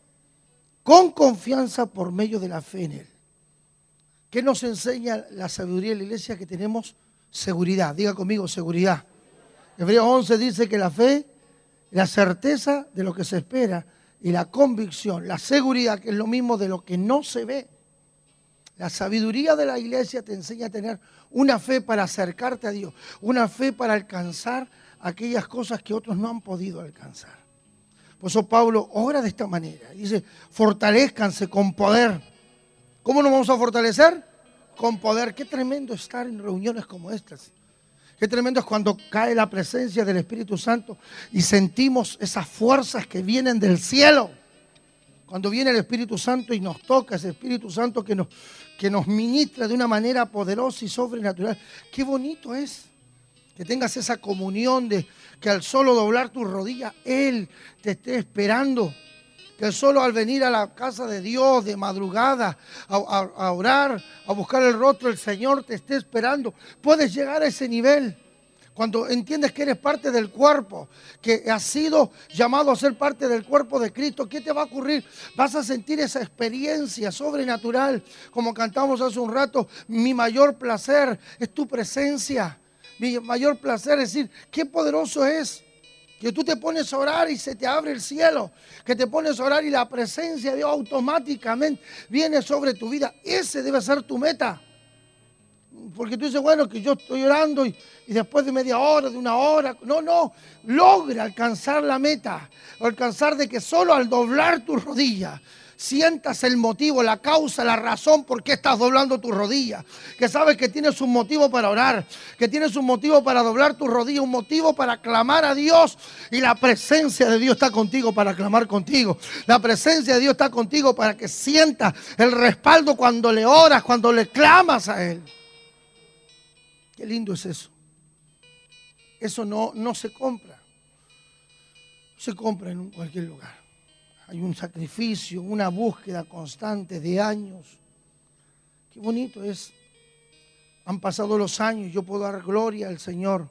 con confianza por medio de la fe en Él. ¿Qué nos enseña la sabiduría de la iglesia? Que tenemos seguridad. Diga conmigo, seguridad. Hebreos 11 dice que la fe, la certeza de lo que se espera y la convicción, la seguridad, que es lo mismo de lo que no se ve. La sabiduría de la iglesia te enseña a tener una fe para acercarte a Dios, una fe para alcanzar aquellas cosas que otros no han podido alcanzar. Por eso Pablo ora de esta manera. Dice, fortalezcanse con poder. ¿Cómo nos vamos a fortalecer? Con poder. Qué tremendo estar en reuniones como estas. Qué tremendo es cuando cae la presencia del Espíritu Santo y sentimos esas fuerzas que vienen del cielo. Cuando viene el Espíritu Santo y nos toca, ese Espíritu Santo que nos, que nos ministra de una manera poderosa y sobrenatural. Qué bonito es que tengas esa comunión de que al solo doblar tus rodillas, Él te esté esperando. Que solo al venir a la casa de Dios de madrugada a, orar, a buscar el rostro del Señor, te esté esperando. Puedes llegar a ese nivel. Cuando entiendes que eres parte del cuerpo, que has sido llamado a ser parte del cuerpo de Cristo, ¿qué te va a ocurrir? Vas a sentir esa experiencia sobrenatural, como cantamos hace un rato, mi mayor placer es tu presencia. Mi mayor placer es decir, qué poderoso es que tú te pones a orar y se te abre el cielo, que te pones a orar y la presencia de Dios automáticamente viene sobre tu vida. Ese debe ser tu meta. Porque tú dices, bueno, que yo estoy orando y, después de media hora, de una hora, no, no, logra alcanzar la meta, alcanzar de que solo al doblar tu rodilla sientas el motivo, la causa, la razón por qué estás doblando tu rodilla. Que sabes que tienes un motivo para orar, que tienes un motivo para doblar tu rodilla, un motivo para clamar a Dios. Y la presencia de Dios está contigo para clamar contigo. La presencia de Dios está contigo para que sientas el respaldo cuando le oras, cuando le clamas a Él. Qué lindo es eso. Eso no, no se compra. Se compra en cualquier lugar. Hay un sacrificio, una búsqueda constante de años. Qué bonito es. Han pasado los años, yo puedo dar gloria al Señor.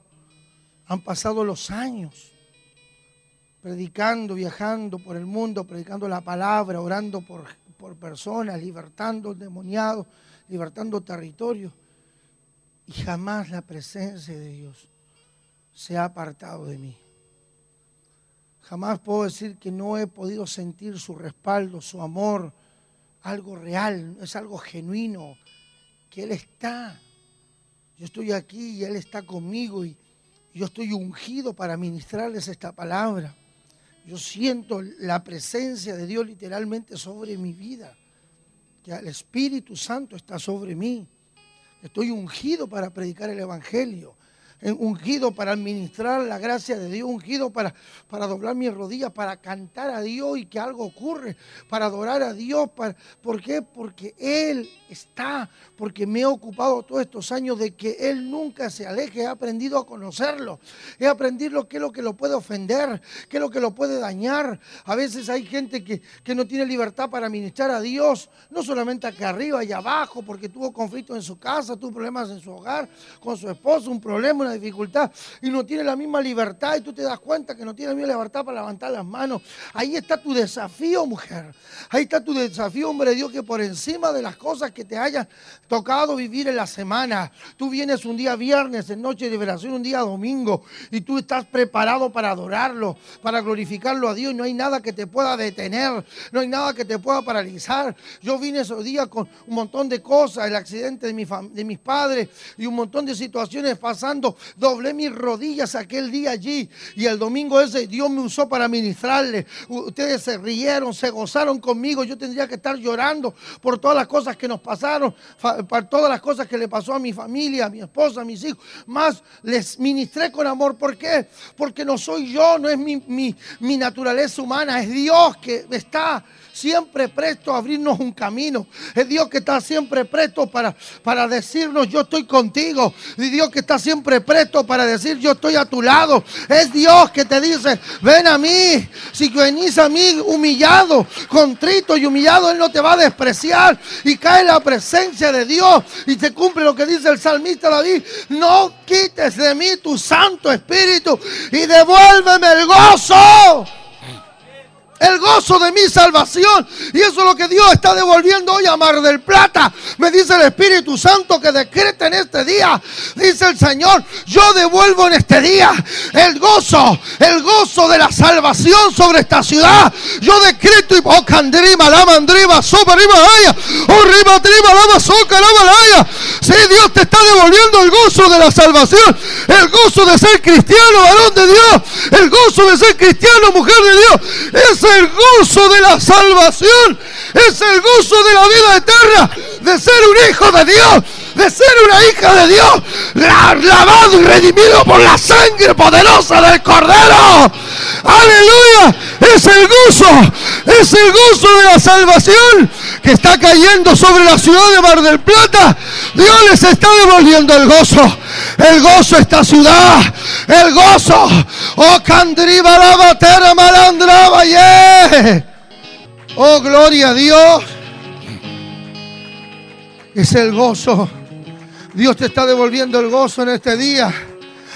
Han pasado los años predicando, viajando por el mundo, predicando la palabra, orando por, por personas, libertando demoniados, libertando territorios. Y jamás la presencia de Dios se ha apartado de mí. Jamás puedo decir que no he podido sentir su respaldo, su amor, algo real, es algo genuino, que Él está. Yo estoy aquí y Él está conmigo y yo estoy ungido para ministrarles esta palabra. Yo siento la presencia de Dios literalmente sobre mi vida, que el Espíritu Santo está sobre mí. Estoy ungido para predicar el Evangelio ungido para administrar la gracia de Dios, ungido para, para doblar mis rodillas, para cantar a Dios y que algo ocurre, para adorar a Dios. Para, ¿Por qué? Porque Él está, porque me he ocupado todos estos años de que Él nunca se aleje, he aprendido a conocerlo, he aprendido qué es lo que lo puede ofender, qué es lo que lo puede dañar. A veces hay gente que, que no tiene libertad para ministrar a Dios, no solamente acá arriba y abajo, porque tuvo conflicto en su casa, tuvo problemas en su hogar, con su esposo, un problema, una dificultad, y no tiene la misma libertad, y tú te das cuenta que no tiene la misma libertad para levantar las manos. Ahí está tu desafío, mujer. Ahí está tu desafío, hombre de Dios, que por encima de las cosas que te hayan tocado vivir en la semana, tú vienes un día viernes, en noche de liberación, un día domingo, y tú estás preparado para adorarlo, para glorificarlo a Dios, no hay nada que te pueda detener, no hay nada que te pueda paralizar. Yo vine esos días con un montón de cosas, el accidente de, mi de mis padres y un montón de situaciones pasando, doblé mis rodillas aquel día allí y el domingo ese Dios me usó para ministrarle. Ustedes se rieron, se gozaron conmigo. Yo tendría que estar llorando por todas las cosas que nos pasaron, por todas las cosas que le pasó a mi familia, a mi esposa, a mis hijos. Más les ministré con amor. ¿Por qué? Porque no soy yo, no es mi, mi, mi naturaleza humana, es Dios que está siempre presto a abrirnos un camino. Es Dios que está siempre presto para, para decirnos yo estoy contigo. Es Dios que está siempre presto para decir yo estoy a tu lado. Es Dios que te dice ven a mí. Si venís a mí humillado, contrito y humillado, Él no te va a despreciar. Y cae la presencia de Dios y te cumple lo que dice el salmista David. No quites de mí tu Santo Espíritu y devuélveme el gozo el gozo de mi salvación. Y eso es lo que Dios está devolviendo hoy a Mar del Plata. Me dice el Espíritu Santo que decreta en este día. Dice el Señor, yo devuelvo en este día el gozo, el gozo de la salvación sobre esta ciudad. Yo decreto y candrima, la mandriba, sopa, arriba, oh, riba, triba, lava, soca, lava, laya. Sí, Dios te está devolviendo el gozo de la salvación, el gozo de ser cristiano, varón de Dios, el gozo de ser cristiano, mujer de Dios. Ese el gozo de la salvación, es el gozo de la vida eterna, de ser un hijo de Dios, de ser una hija de Dios, lavado y redimido por la sangre poderosa del Cordero. Aleluya. Es el gozo. Es el gozo de la salvación que está cayendo sobre la ciudad de Mar del Plata. Dios les está devolviendo el gozo. El gozo esta ciudad. El gozo. Oh, candriba la batera malandraba. Oh, gloria a Dios. Es el gozo. Dios te está devolviendo el gozo en este día.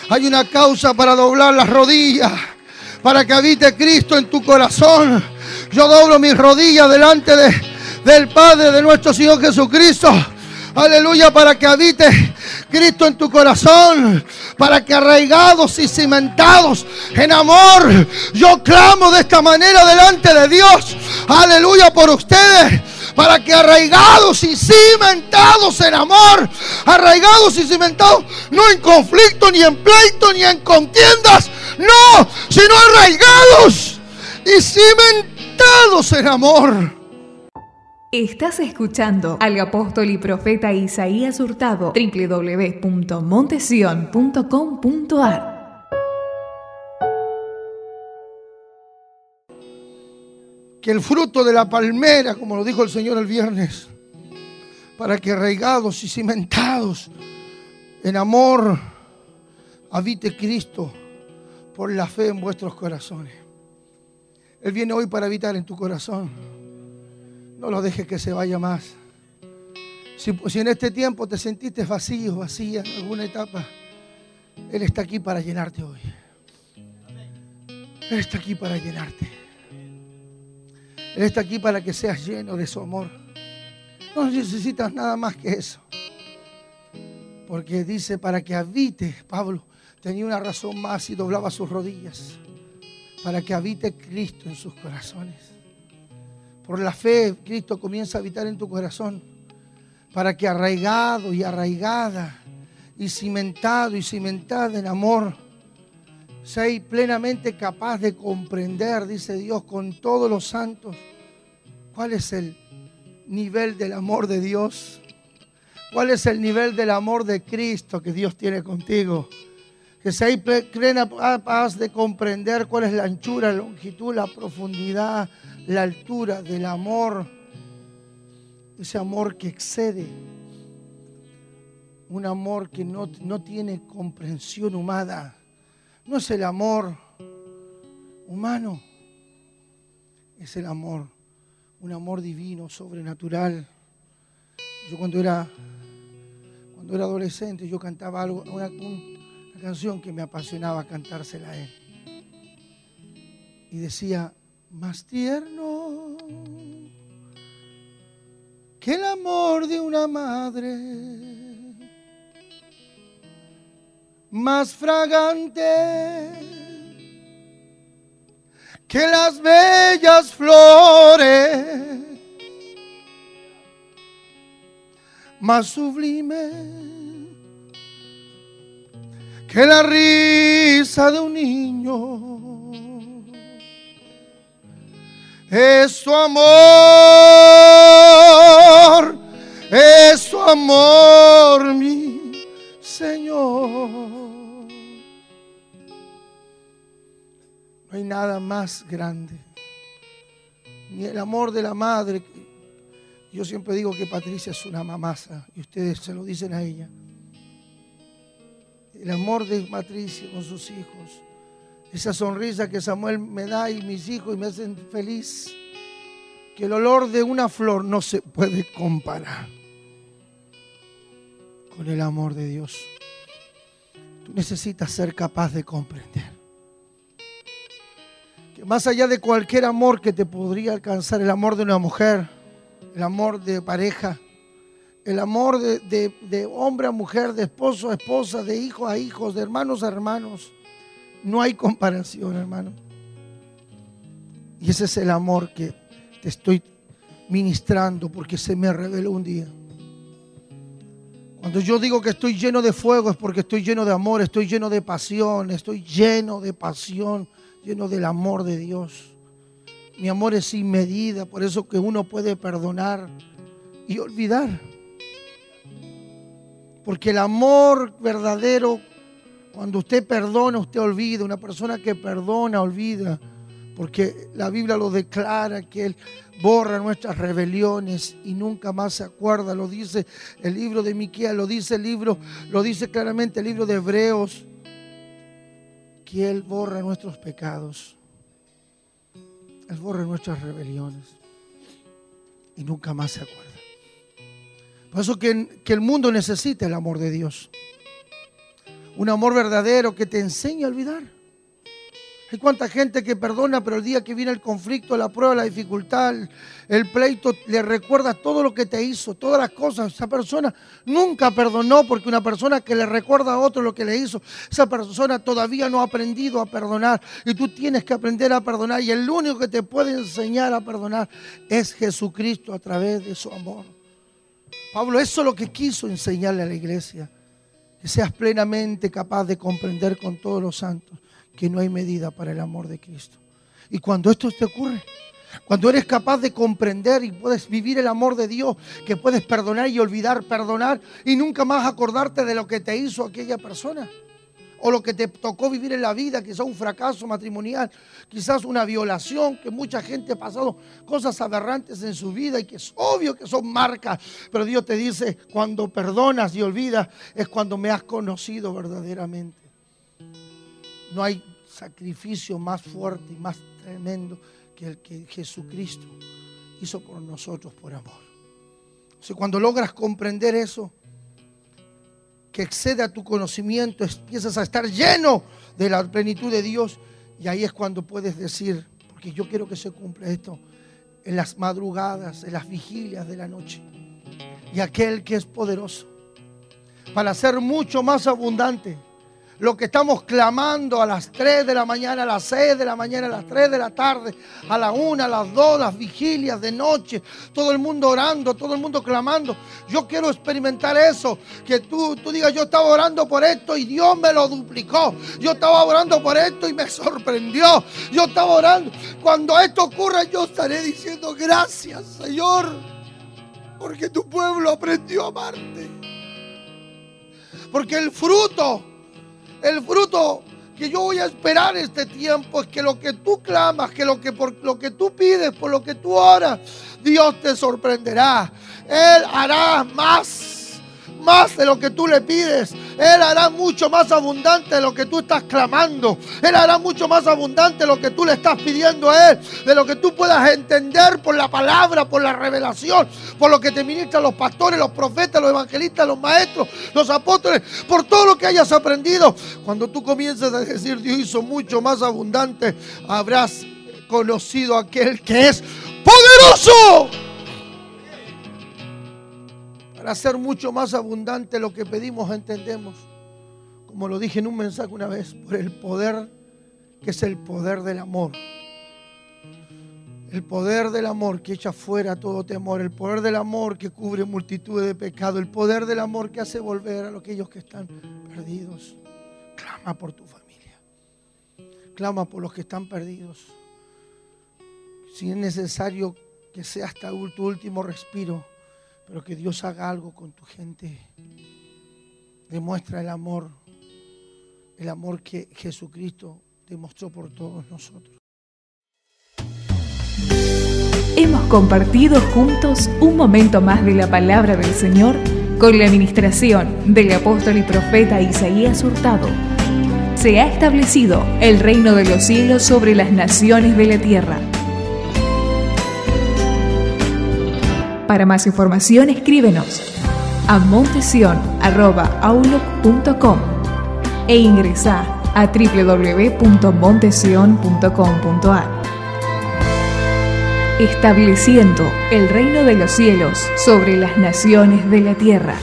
Hay una causa para doblar las rodillas, para que habite Cristo en tu corazón. Yo doblo mis rodillas delante de, del Padre de nuestro Señor Jesucristo. Aleluya, para que habite Cristo en tu corazón, para que arraigados y cimentados en amor, yo clamo de esta manera delante de Dios. Aleluya por ustedes para que arraigados y cimentados en amor, arraigados y cimentados, no en conflicto, ni en pleito, ni en contiendas, no, sino arraigados y cimentados en amor. Estás escuchando al apóstol y profeta Isaías Hurtado, www.montesion.com.ar. que el fruto de la palmera, como lo dijo el Señor el viernes, para que arraigados y cimentados en amor habite Cristo por la fe en vuestros corazones. Él viene hoy para habitar en tu corazón. No lo dejes que se vaya más. Si, en este tiempo te sentiste vacío, vacía en alguna etapa, Él está aquí para llenarte hoy. Él está aquí para llenarte. Él está aquí para que seas lleno de su amor. No necesitas nada más que eso. Porque dice, para que habite, Pablo tenía una razón más y doblaba sus rodillas. Para que habite Cristo en sus corazones. Por la fe, Cristo comienza a habitar en tu corazón. Para que arraigado y arraigada y cimentado y cimentada en amor, Sé plenamente capaz de comprender, dice Dios, con todos los santos, cuál es el nivel del amor de Dios. ¿Cuál es el nivel del amor de Cristo que Dios tiene contigo? Que seáis paz de comprender cuál es la anchura, la longitud, la profundidad, la altura del amor. Ese amor que excede. Un amor que no, no tiene comprensión humana no es el amor humano, es el amor, un amor divino, sobrenatural. Yo cuando era, cuando era adolescente, yo cantaba algo, una, una canción que me apasionaba cantársela a él. Y decía, más tierno que el amor de una madre más fragante que las bellas flores, más sublime que la risa de un niño. Es su amor, es su amor, mi Señor. No hay nada más grande. Ni el amor de la madre. Yo siempre digo que Patricia es una mamasa y ustedes se lo dicen a ella. El amor de Patricia con sus hijos. Esa sonrisa que Samuel me da y mis hijos y me hacen feliz. Que el olor de una flor no se puede comparar con el amor de Dios. Tú necesitas ser capaz de comprender más allá de cualquier amor que te podría alcanzar, el amor de una mujer, el amor de pareja, el amor de, hombre a mujer, de esposo a esposa, de hijo a hijos, de hermanos a hermanos, no hay comparación, hermano. Y ese es el amor que te estoy ministrando porque se me reveló un día. Cuando yo digo que estoy lleno de fuego es porque estoy lleno de amor, estoy lleno de pasión, estoy lleno de pasión lleno del amor de Dios. Mi amor es sin medida, por eso que uno puede perdonar y olvidar. Porque el amor verdadero Cuando usted perdona, usted olvida. Una persona que perdona, olvida. Porque la Biblia lo declara que Él borra nuestras rebeliones y nunca más se acuerda. Lo dice el libro de Miqueas, lo dice el libro, lo dice claramente el libro de Hebreos, que Él borra nuestros pecados. Él borra nuestras rebeliones y nunca más se acuerda. Por eso que, el mundo necesita el amor de Dios. Un amor verdadero que te enseñe a olvidar. Hay cuánta gente que perdona, pero el día que viene el conflicto, la prueba, la dificultad, el pleito, le recuerda todo lo que te hizo, todas las cosas. Esa persona nunca perdonó porque una persona que le recuerda a otro lo que le hizo, esa persona todavía no ha aprendido a perdonar. Y tú tienes que aprender a perdonar. Y el único que te puede enseñar a perdonar es Jesucristo a través de su amor. Pablo, eso es lo que quiso enseñarle a la iglesia. Que seas plenamente capaz de comprender con todos los santos que no hay medida para el amor de Cristo. Y cuando esto te ocurre, cuando eres capaz de comprender y puedes vivir el amor de Dios, que puedes perdonar y olvidar, perdonar y nunca más acordarte de lo que te hizo aquella persona. O lo que te tocó vivir en la vida, quizás un fracaso matrimonial, quizás una violación, que mucha gente ha pasado cosas aberrantes en su vida y que es obvio que son marcas. Pero Dios te dice, cuando perdonas y olvidas, es cuando me has conocido verdaderamente. No hay sacrificio más fuerte y más tremendo que el que Jesucristo hizo por nosotros por amor. O cuando logras comprender eso, que excede a tu conocimiento, empiezas a estar lleno de la plenitud de Dios y ahí es cuando puedes decir, porque yo quiero que se cumpla esto, en las madrugadas, en las vigilias de la noche. Y aquel que es poderoso para ser mucho más abundante lo que estamos clamando a las 3 de la mañana, a las 6 de la mañana, a las 3 de la tarde, a la 1, a las 2, las vigilias de noche, todo el mundo orando, todo el mundo clamando. Yo quiero experimentar eso, que tú, tú digas, yo estaba orando por esto y Dios me lo duplicó. Yo estaba orando por esto y me sorprendió. Yo estaba orando. Cuando esto ocurra, yo estaré diciendo gracias, Señor, porque tu pueblo aprendió a amarte. Porque el fruto el fruto que yo voy a esperar este tiempo es que lo que tú clamas, que lo que por lo que tú pides, por lo que tú oras, Dios te sorprenderá. Él hará más más de lo que tú le pides. Él hará mucho más abundante de lo que tú estás clamando. Él hará mucho más abundante de lo que tú le estás pidiendo a Él. De lo que tú puedas entender por la palabra, por la revelación, por lo que te ministran los pastores, los profetas, los evangelistas, los maestros, los apóstoles, por todo lo que hayas aprendido. Cuando tú comiences a decir Dios hizo mucho más abundante, habrás conocido aquel que es poderoso para ser mucho más abundante lo que pedimos, entendemos, como lo dije en un mensaje una vez, por el poder que es el poder del amor. El poder del amor que echa fuera todo temor, el poder del amor que cubre multitudes de pecados, el poder del amor que hace volver a aquellos que están perdidos. Clama por tu familia, clama por los que están perdidos. Si es necesario que sea hasta tu último respiro, pero que Dios haga algo con tu gente. Demuestra el amor, el amor que Jesucristo demostró por todos nosotros. Hemos compartido juntos un momento más de la palabra del Señor con la administración del apóstol y profeta Isaías Hurtado. Se ha establecido el reino de los cielos sobre las naciones de la tierra. Para más información escríbenos a montesion.com e ingresa a www.montesion.com.ar estableciendo el reino de los cielos sobre las naciones de la tierra.